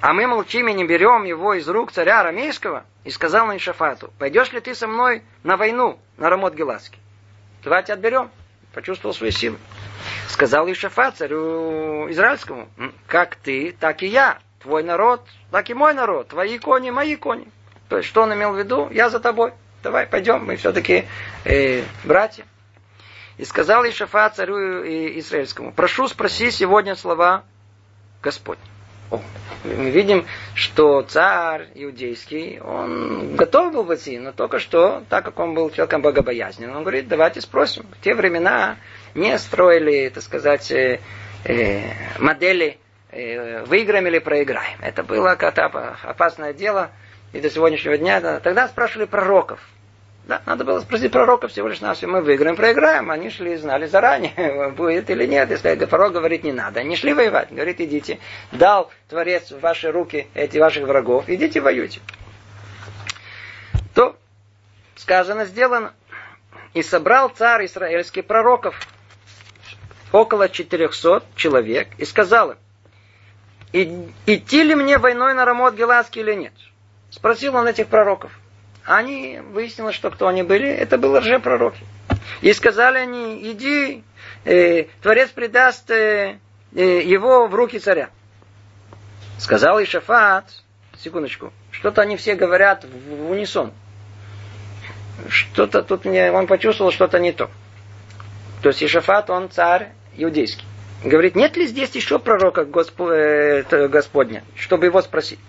А мы молчим и не берем его из рук царя арамейского. И сказал на Ишафату, пойдешь ли ты со мной на войну, на Рамот Геласки? Давайте отберем. Почувствовал свои силы. Сказал Ишафат царю израильскому, как ты, так и я. Твой народ, так и мой народ. Твои кони, мои кони. То есть, что он имел в виду? Я за тобой. Давай, пойдем, мы все-таки э, братья. И сказал Ишафа царю Израильскому, прошу спроси сегодня слова Господь. О, мы видим, что царь иудейский, он готов был войти, но только что, так как он был человеком богобоязненным, он говорит, давайте спросим. В те времена не строили, так сказать, э, э, модели э, выиграем или проиграем. Это было опасное дело, и до сегодняшнего дня. Тогда спрашивали пророков. Да, надо было спросить пророка всего лишь нас, мы выиграем, проиграем. Они шли, знали заранее, будет или нет. Если пророк говорит, не надо. Они шли воевать. Говорит, идите. Дал Творец в ваши руки эти ваших врагов. Идите воюйте. То сказано, сделано. И собрал царь израильский пророков около 400 человек и сказал им, идти ли мне войной на Рамот Геласки или нет? Спросил он этих пророков. Они, выяснилось, что кто они были, это были лжепророки. И сказали они, иди, э, Творец предаст э, э, его в руки царя. Сказал Ишафат, секундочку, что-то они все говорят в, в унисон. Что-то тут мне, он почувствовал что-то не то. То есть Ишафат, он царь иудейский. Говорит, нет ли здесь еще пророка э, Господня, чтобы его спросить?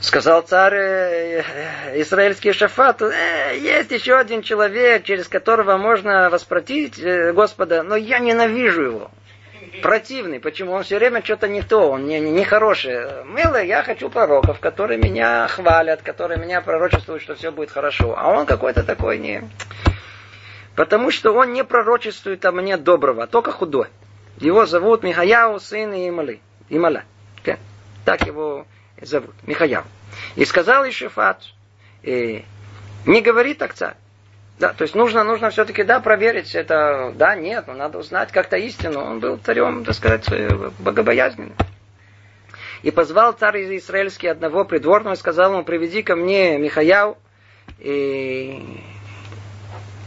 Сказал царь э, э, израильский шафат, э, есть еще один человек, через которого можно воспротить э, Господа, но я ненавижу его. Противный. Почему? Он все время что-то не то, он не, не, не хороший. Милый, я хочу пророков, которые меня хвалят, которые меня пророчествуют, что все будет хорошо. А он какой-то такой не... Потому что он не пророчествует о мне доброго, а только худой. Его зовут Михаяу, сын Ималы. Имала. Так его зовут, Михаяв. И сказал Ишифат, э, не говори так царь. Да, то есть нужно, нужно все-таки, да, проверить это, да, нет, но надо узнать как-то истину. Он был царем, так сказать, э, богобоязненным. И позвал царь израильский одного придворного и сказал ему, приведи ко мне Михаяу, и...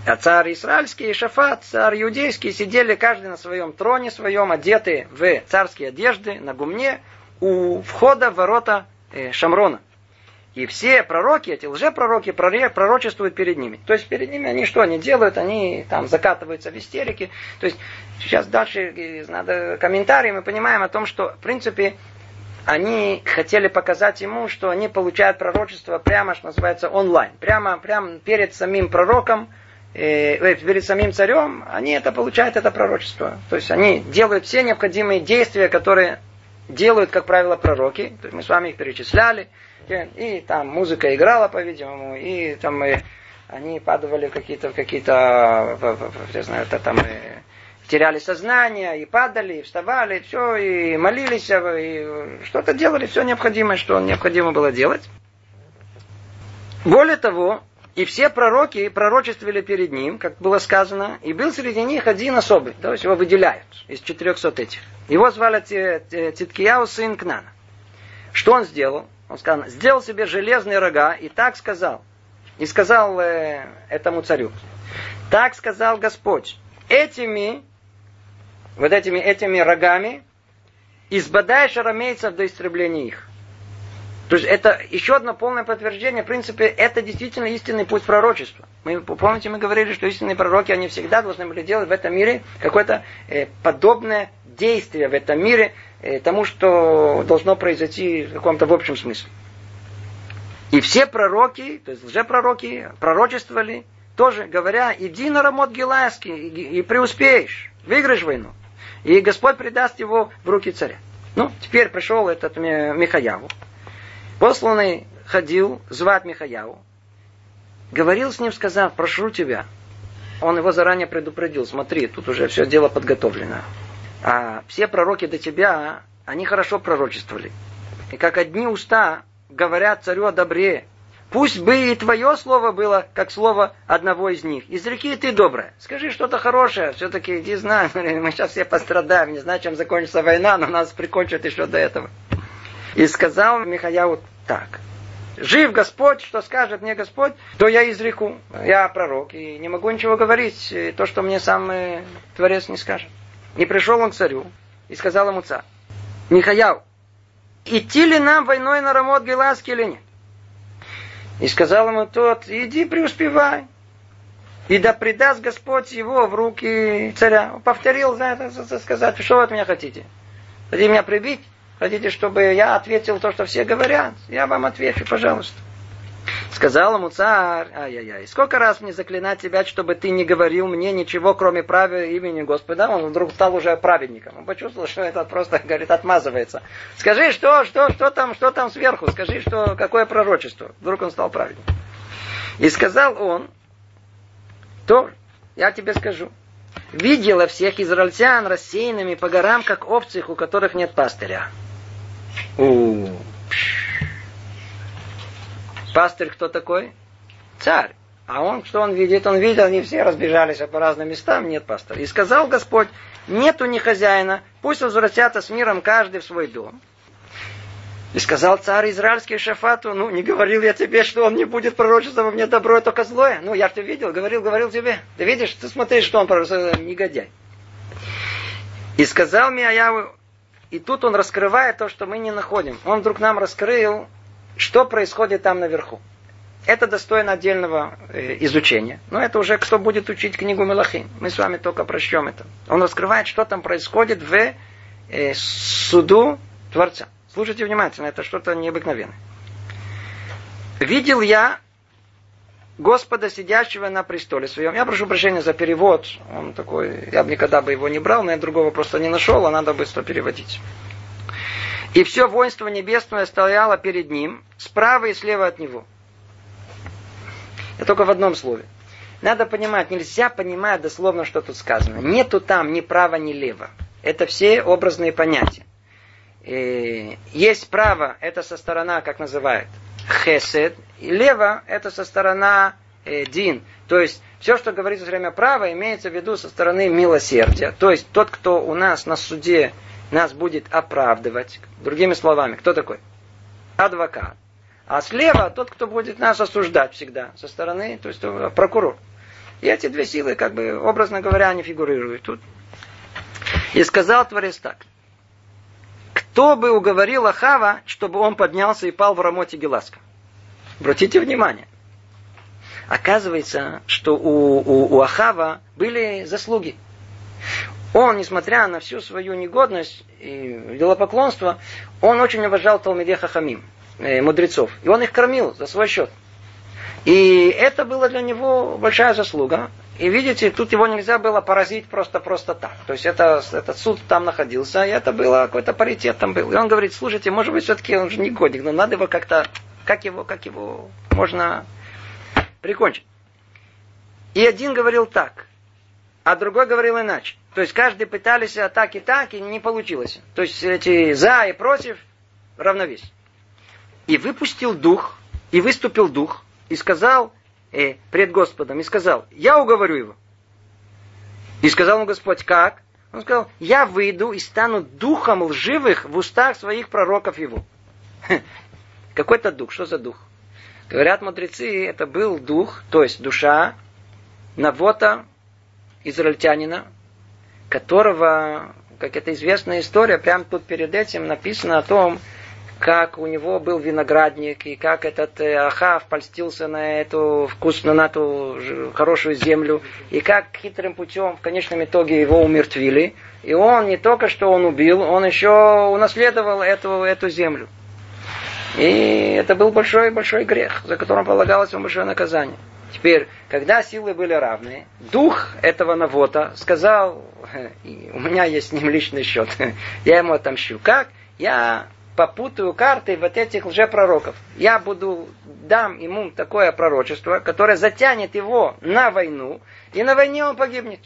а царь израильский и Шафат, царь иудейский, сидели каждый на своем троне своем, одеты в царские одежды, на гумне, у входа в ворота э, Шамрона. И все пророки, эти лжепророки, пророчествуют перед ними. То есть перед ними они что они делают? Они там закатываются в истерике. То есть сейчас дальше э, надо комментарии, мы понимаем о том, что в принципе они хотели показать ему, что они получают пророчество прямо, что называется, онлайн. Прямо, прямо перед самим пророком, э, э перед самим царем, они это получают, это пророчество. То есть они делают все необходимые действия, которые делают, как правило, пророки. Мы с вами их перечисляли. И там музыка играла, по-видимому, и там и они падали в какие-то, какие-то, я знаю, это там и теряли сознание, и падали, и вставали, и все, и молились, и что-то делали, все необходимое, что необходимо было делать. Более того, и все пророки пророчествовали перед ним, как было сказано, и был среди них один особый, то есть его выделяют из 400 этих. Его звали Циткияу сын Кнана. Что он сделал? Он сказал, сделал себе железные рога и так сказал. И сказал э, этому царю. Так сказал Господь. Этими, вот этими, этими рогами избадаешь арамейцев до истребления их. То есть это еще одно полное подтверждение. В принципе, это действительно истинный путь пророчества. Мы, помните, мы говорили, что истинные пророки, они всегда должны были делать в этом мире какое-то э, подобное действие в этом мире э, тому, что должно произойти в каком-то в общем смысле. И все пророки, то есть лжепророки, пророчествовали, тоже говоря, иди на Рамот Гилайский и, и преуспеешь, выиграешь войну. И Господь предаст его в руки царя. Ну, теперь пришел этот Михаяву. Посланный ходил звать Михаяву. Говорил с ним, сказав, прошу тебя. Он его заранее предупредил, смотри, тут уже все дело подготовлено. А все пророки до тебя, они хорошо пророчествовали. И как одни уста говорят царю о добре, пусть бы и твое слово было, как слово одного из них. Изреки ты доброе. Скажи что-то хорошее. Все-таки иди знай, мы сейчас все пострадаем. Не знаю, чем закончится война, но нас прикончат еще до этого. И сказал Михаяу так. Жив Господь, что скажет мне Господь, то я изреку. Я пророк и не могу ничего говорить, то, что мне сам э, Творец не скажет. И пришел он к царю и сказал ему царь, Михаяу, идти ли нам войной на Рамот Геласки или нет? И сказал ему тот, иди преуспевай. И да предаст Господь его в руки царя. Повторил, знаете, сказать, что вы от меня хотите? Хотите меня прибить? Хотите, чтобы я ответил то, что все говорят? Я вам отвечу, пожалуйста. Сказал ему царь, ай-яй-яй, сколько раз мне заклинать тебя, чтобы ты не говорил мне ничего, кроме правил имени Господа. Он вдруг стал уже праведником. Он почувствовал, что это просто, говорит, отмазывается. Скажи, что, что, что там, что там сверху? Скажи, что, какое пророчество? Вдруг он стал праведником. И сказал он, то я тебе скажу. Видела всех израильтян рассеянными по горам, как овцы, у которых нет пастыря. У. Пастырь кто такой? Царь. А он, что он видит? Он видел, они все разбежались по разным местам, нет пастора. И сказал Господь, нету ни хозяина, пусть возвратятся с миром каждый в свой дом. И сказал царь израильский Шафату, ну, не говорил я тебе, что он не будет пророчествовать мне добро, а только злое. Ну, я что видел, говорил, говорил тебе. Ты видишь, ты смотри, что он пророчествует, негодяй. И сказал мне, а я и тут он раскрывает то, что мы не находим. Он вдруг нам раскрыл, что происходит там наверху. Это достойно отдельного э, изучения. Но это уже кто будет учить книгу Мелахим. Мы с вами только прочтем это. Он раскрывает, что там происходит в э, суду Творца. Слушайте внимательно, это что-то необыкновенное. Видел я Господа, сидящего на престоле своем. Я прошу прощения за перевод. Он такой, я бы никогда бы его не брал, но я другого просто не нашел, а надо быстро переводить. И все воинство небесное стояло перед ним, справа и слева от него. Это только в одном слове. Надо понимать, нельзя понимать дословно, что тут сказано. Нету там ни права, ни лево. Это все образные понятия. И есть право, это со стороны, как называют, хесед, и лево это со стороны э, дин. То есть все, что говорится во время права, имеется в виду со стороны милосердия. То есть тот, кто у нас на суде нас будет оправдывать. Другими словами, кто такой? Адвокат. А слева тот, кто будет нас осуждать всегда со стороны, то есть э, прокурор. И эти две силы, как бы, образно говоря, они фигурируют тут. И сказал Творец так. Кто бы уговорил Ахава, чтобы он поднялся и пал в Рамоте Геласка? Обратите внимание. Оказывается, что у, у, у Ахава были заслуги. Он, несмотря на всю свою негодность и делопоклонство, он очень уважал Талмиде Хахамим, э, мудрецов. И он их кормил за свой счет. И это было для него большая заслуга. И видите, тут его нельзя было поразить просто-просто так. То есть это, этот суд там находился, и это было какой-то паритет там был. И он говорит, слушайте, может быть, все-таки он же не годик, но надо его как-то, как его, как его можно прикончить. И один говорил так, а другой говорил иначе. То есть каждый пытались так и так, и не получилось. То есть эти за и против равновесие. И выпустил дух, и выступил дух, и сказал, э, пред Господом и сказал, я уговорю его. И сказал ему Господь, как? Он сказал, я выйду и стану духом лживых в устах своих пророков его. Какой-то дух, что за дух? Говорят мудрецы, это был дух, то есть душа Навота, израильтянина, которого, как это известная история, прямо тут перед этим написано о том, как у него был виноградник, и как этот э, Ахав польстился на эту вкусную, на эту хорошую землю, и как хитрым путем в конечном итоге его умертвили. И он не только что он убил, он еще унаследовал эту, эту землю. И это был большой-большой грех, за которым полагалось ему большое наказание. Теперь, когда силы были равны, дух этого Навота сказал, у меня есть с ним личный счет, я ему отомщу. Как? Я попутаю карты вот этих лжепророков. Я буду, дам ему такое пророчество, которое затянет его на войну, и на войне он погибнет.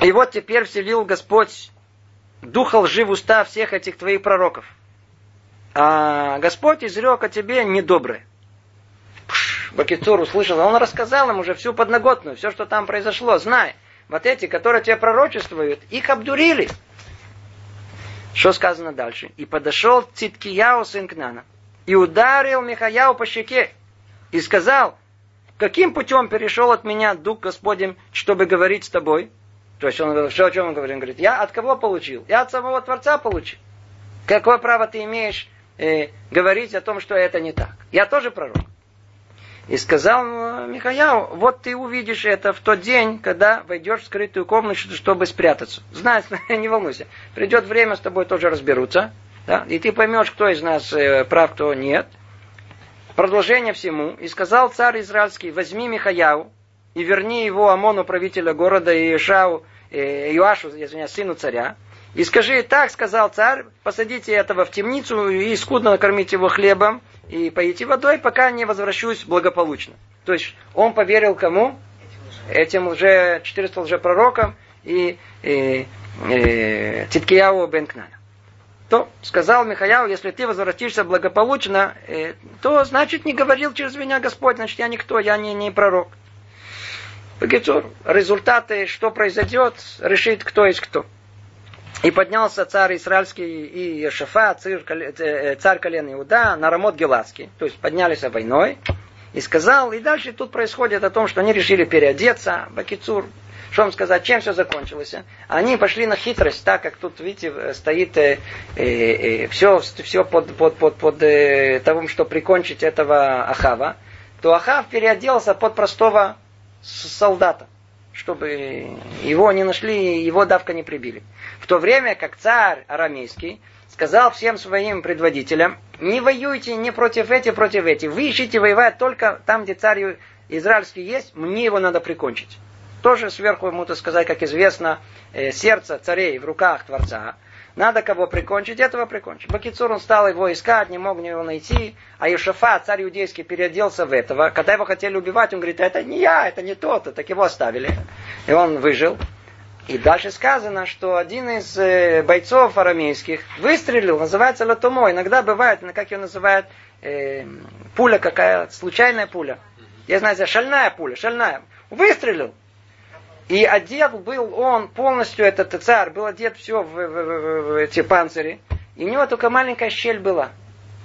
И вот теперь вселил Господь духа лжи в уста всех этих твоих пророков. А Господь изрек о тебе недоброе. Бакицур услышал, он рассказал им уже всю подноготную, все, что там произошло. Знай, вот эти, которые тебе пророчествуют, их обдурили. Что сказано дальше? И подошел Циткияу сын Кнана и ударил Михаяу по щеке и сказал, каким путем перешел от меня Дух Господень, чтобы говорить с тобой? То есть он говорит, что о чем он говорит? Он говорит, я от кого получил? Я от самого Творца получил. Какое право ты имеешь э, говорить о том, что это не так? Я тоже пророк. И сказал Михаяу, вот ты увидишь это в тот день, когда войдешь в скрытую комнату, чтобы спрятаться. Знай, не волнуйся. Придет время, с тобой тоже разберутся. Да? И ты поймешь, кто из нас э, прав, кто нет. Продолжение всему. И сказал царь израильский, возьми Михаяу и верни его Амону, правителя города, и Ишау, э, Иоашу, извиняюсь, сыну царя. И скажи, так сказал царь, посадите этого в темницу и скудно накормите его хлебом, и поите водой, пока не возвращусь благополучно. То есть он поверил кому? Этим уже 400 лжепророкам и, и, и Циткияу бен Кнана. То сказал Михаяу, если ты возвратишься благополучно, э, то значит не говорил через меня Господь, значит я никто, я не, не пророк. Результаты, что произойдет, решит кто есть кто. И поднялся царь израильский и Ешафа, царь, э, царь колена Иуда, на Рамот Геладский. То есть поднялись войной. И сказал, и дальше тут происходит о том, что они решили переодеться. Бакицур, что вам сказать, чем все закончилось? А? Они пошли на хитрость, так как тут, видите, стоит э, э, э, все, все под, под, под, под э, того, что прикончить этого Ахава. То Ахав переоделся под простого солдата чтобы его не нашли, его давка не прибили. В то время как царь арамейский сказал всем своим предводителям, не воюйте не против этих, против этих. Вы ищите воевать только там, где царь израильский есть, мне его надо прикончить. Тоже сверху ему-то сказать, как известно, э, сердце царей в руках Творца. Надо кого прикончить, этого прикончить. Бакицур он стал его искать, не мог его найти. А Юшафа, царь иудейский, переоделся в этого. Когда его хотели убивать, он говорит, это не я, это не тот, так его оставили. И он выжил. И дальше сказано, что один из э, бойцов арамейских выстрелил, называется латумо. Иногда бывает, как ее называют, э, пуля какая, случайная пуля. Я знаю, шальная пуля, шальная. Выстрелил. И одет был он полностью, этот царь, был одет все в, в, в, в эти панцири. И у него только маленькая щель была.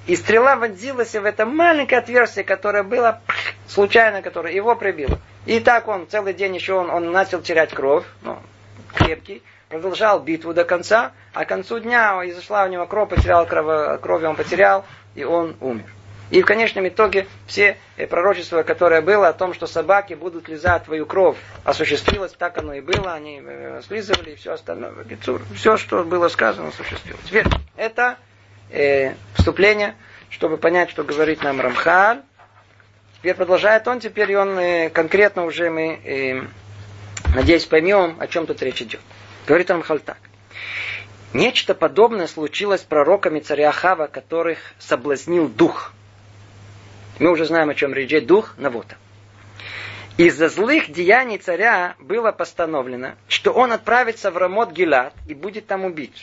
И стрела вонзилась в это маленькое отверстие, которое было случайно, которое его прибило. И так он целый день еще он, он начал терять кровь, ну, крепкий, продолжал битву до конца, а к концу дня изошла у него кровь, потерял кровь, кровь он потерял, и он умер. И в конечном итоге все э, пророчества, которое было о том, что собаки будут лизать твою кровь, осуществилось, так оно и было, они э, слизывали и все остальное. Все, что было сказано, осуществилось. Теперь это э, вступление, чтобы понять, что говорит нам Рамхаль. Теперь продолжает он, теперь он э, конкретно уже мы, э, надеюсь, поймем, о чем тут речь идет. Говорит Рамхаль так. Нечто подобное случилось с пророками царя Хава, которых соблазнил дух – мы уже знаем, о чем речь идет. Дух Навота. Из-за злых деяний царя было постановлено, что он отправится в Рамот Гилад и будет там убит.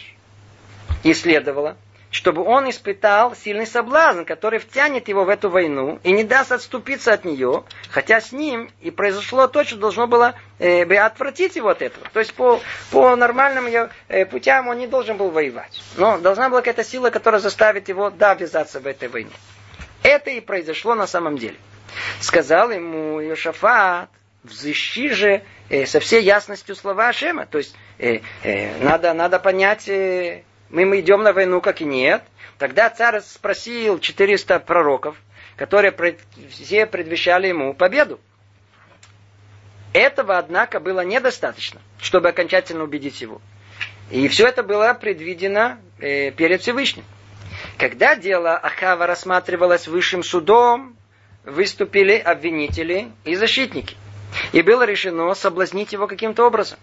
И следовало, чтобы он испытал сильный соблазн, который втянет его в эту войну и не даст отступиться от нее, хотя с ним и произошло то, что должно было э, отвратить его от этого. То есть по, по нормальным э, путям он не должен был воевать. Но должна была какая-то сила, которая заставит его, да, ввязаться в этой войне. Это и произошло на самом деле. Сказал ему Иошафат, взыщи же э, со всей ясностью слова Ашема. То есть э, э, надо, надо понять, э, мы, мы идем на войну, как и нет. Тогда царь спросил 400 пророков, которые пред, все предвещали ему победу. Этого, однако, было недостаточно, чтобы окончательно убедить его. И все это было предвидено э, перед Всевышним. Когда дело Ахава рассматривалось высшим судом, выступили обвинители и защитники. И было решено соблазнить его каким-то образом.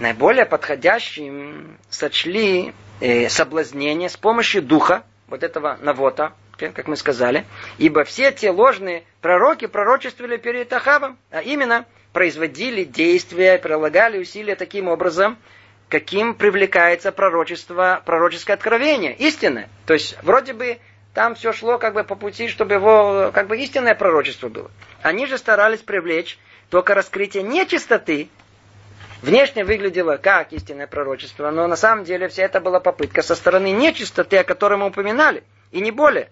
Наиболее подходящим сочли э, соблазнение с помощью духа, вот этого навота, как мы сказали, ибо все те ложные пророки пророчествовали перед Ахавом, а именно производили действия, прилагали усилия таким образом, каким привлекается пророчество, пророческое откровение, истинное. То есть, вроде бы, там все шло как бы по пути, чтобы его, как бы истинное пророчество было. Они же старались привлечь только раскрытие нечистоты Внешне выглядело как истинное пророчество, но на самом деле вся это была попытка со стороны нечистоты, о которой мы упоминали, и не более.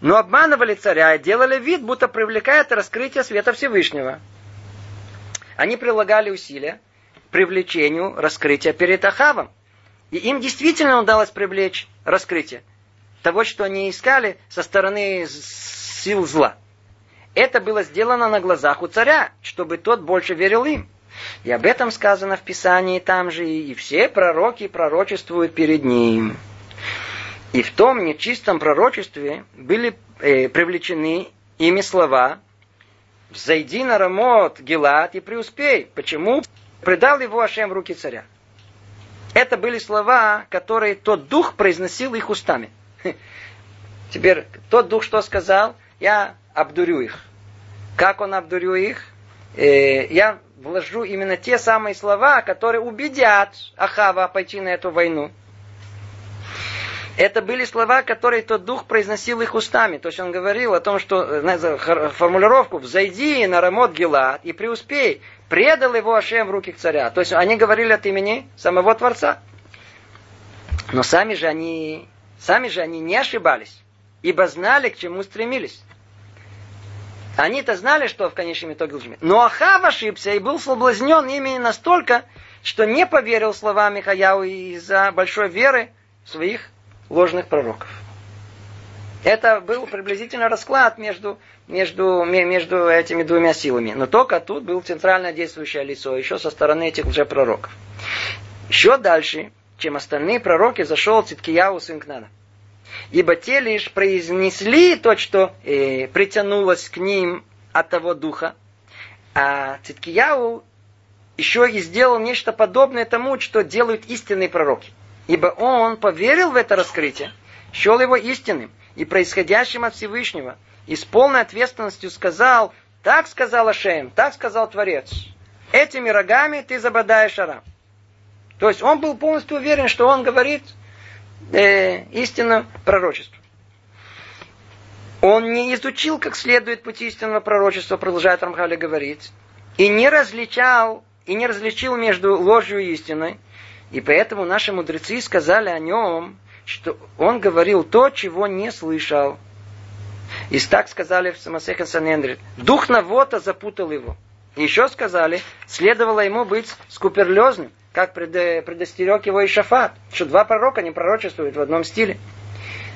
Но обманывали царя и делали вид, будто привлекает раскрытие света Всевышнего. Они прилагали усилия привлечению раскрытия перед Ахавом. И им действительно удалось привлечь раскрытие того, что они искали со стороны сил зла. Это было сделано на глазах у царя, чтобы тот больше верил им. И об этом сказано в Писании там же, и все пророки пророчествуют перед ним. И в том нечистом пророчестве были э, привлечены ими слова «Зайди на Рамот, Гелат, и преуспей». Почему? Предал его Ашем в руки царя. Это были слова, которые тот дух произносил их устами. Теперь тот дух что сказал? Я обдурю их. Как он обдурю их? Э, я вложу именно те самые слова, которые убедят Ахава пойти на эту войну. Это были слова, которые тот дух произносил их устами. То есть он говорил о том, что, знаете, формулировку «взойди на Рамот Гилат и преуспей», предал его Ашем в руки царя. То есть они говорили от имени самого Творца. Но сами же они, сами же они не ошибались, ибо знали, к чему стремились. Они-то знали, что в конечном итоге должны. Но Ахав ошибся и был соблазнен ими настолько, что не поверил словам Михаяу из-за большой веры своих ложных пророков. Это был приблизительно расклад между, между, между этими двумя силами. Но только тут был центрально действующее лицо, еще со стороны этих уже пророков. Еще дальше, чем остальные пророки, зашел Циткияу сын Кнана. Ибо те лишь произнесли то, что э, притянулось к ним от того духа, а Циткияу еще и сделал нечто подобное тому, что делают истинные пророки. Ибо он поверил в это раскрытие, счел его истинным и происходящим от Всевышнего, и с полной ответственностью сказал, так сказал Ашем, так сказал Творец, этими рогами ты забодаешь Арам. То есть он был полностью уверен, что он говорит э, истинно пророчество. Он не изучил как следует пути истинного пророчества, продолжает Рамхали говорить, и не различал, и не различил между ложью и истиной. И поэтому наши мудрецы сказали о нем, что он говорил то, чего не слышал. И так сказали в Самасеха Санендрит. Дух Навота запутал его. Еще сказали, следовало ему быть скуперлезным как предостерег его и Шафат, что два пророка не пророчествуют в одном стиле.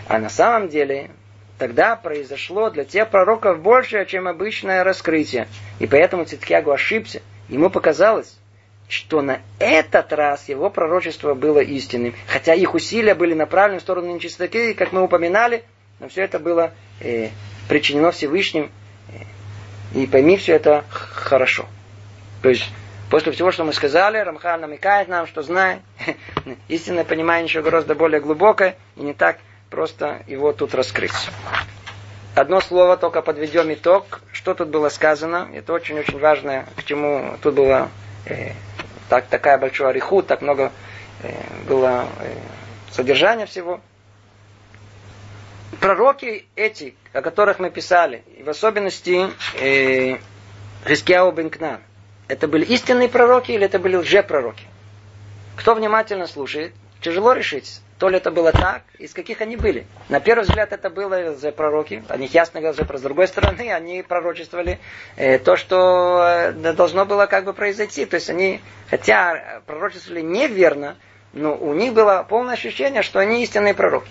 А на самом деле тогда произошло для тех пророков большее, чем обычное раскрытие. И поэтому Циткиагу ошибся. Ему показалось, что на этот раз его пророчество было истинным. Хотя их усилия были направлены в сторону нечистоты, как мы упоминали, но все это было э, причинено Всевышним. Э, и пойми все это хорошо. То есть После всего, что мы сказали, Рамхаль намекает нам, что знает истинное понимание еще гораздо более глубокое, и не так просто его тут раскрыть. Одно слово только подведем итог. Что тут было сказано? Это очень-очень важно, к чему тут было э, так, такая большая ореху, так много э, было э, содержания всего. Пророки эти, о которых мы писали, и в особенности э, Хискияу бен Кнан, это были истинные пророки или это были лжепророки? Кто внимательно слушает, тяжело решить, то ли это было так, из каких они были. На первый взгляд это было за пророки, о них ясно говорил про с другой стороны, они пророчествовали э, то, что э, должно было как бы произойти. То есть они, хотя пророчествовали неверно, но у них было полное ощущение, что они истинные пророки.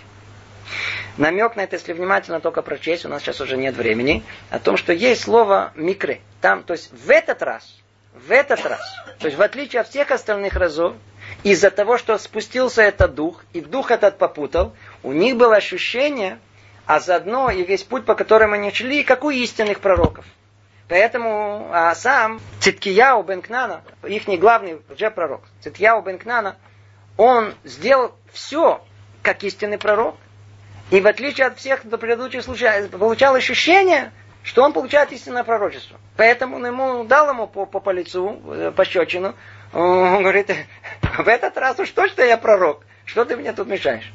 Намек на это, если внимательно только прочесть, у нас сейчас уже нет времени, о том, что есть слово микры. Там, то есть в этот раз, в этот раз, то есть в отличие от всех остальных разов, из-за того, что спустился этот дух, и дух этот попутал, у них было ощущение, а заодно и весь путь, по которому они шли, как у истинных пророков. Поэтому а сам Циткияу бен Кнана, их главный уже пророк, Циткияу бен Кнана, он сделал все, как истинный пророк. И в отличие от всех до предыдущих случаев, получал ощущение, что он получает истинное пророчество. Поэтому он ему дал ему по, по, по лицу, э, по щечину. Он говорит, в этот раз уж точно я пророк. Что ты мне тут мешаешь?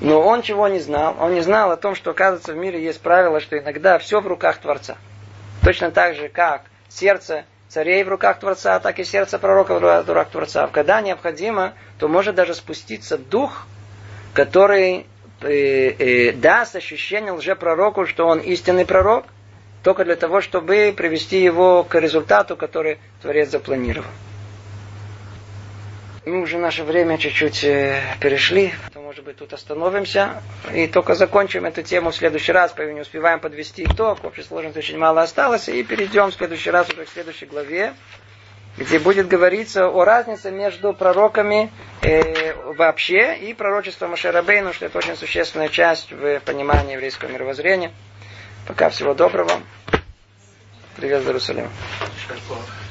Но он чего не знал? Он не знал о том, что, оказывается, в мире есть правило, что иногда все в руках Творца. Точно так же, как сердце царей в руках Творца, так и сердце пророка в руках Творца. Когда необходимо, то может даже спуститься дух, который э, э, даст ощущение лжепророку, что он истинный пророк, только для того, чтобы привести его к результату, который Творец запланировал. Мы уже наше время чуть-чуть э, перешли, то, может быть, тут остановимся и только закончим эту тему в следующий раз, пока не успеваем подвести итог, в общей сложности очень мало осталось, и перейдем в следующий раз уже к следующей главе, где будет говориться о разнице между пророками э, вообще и пророчеством Машерабейну, что это очень существенная часть в понимании еврейского мировоззрения. Пока всего доброго. Привет из Иерусалима.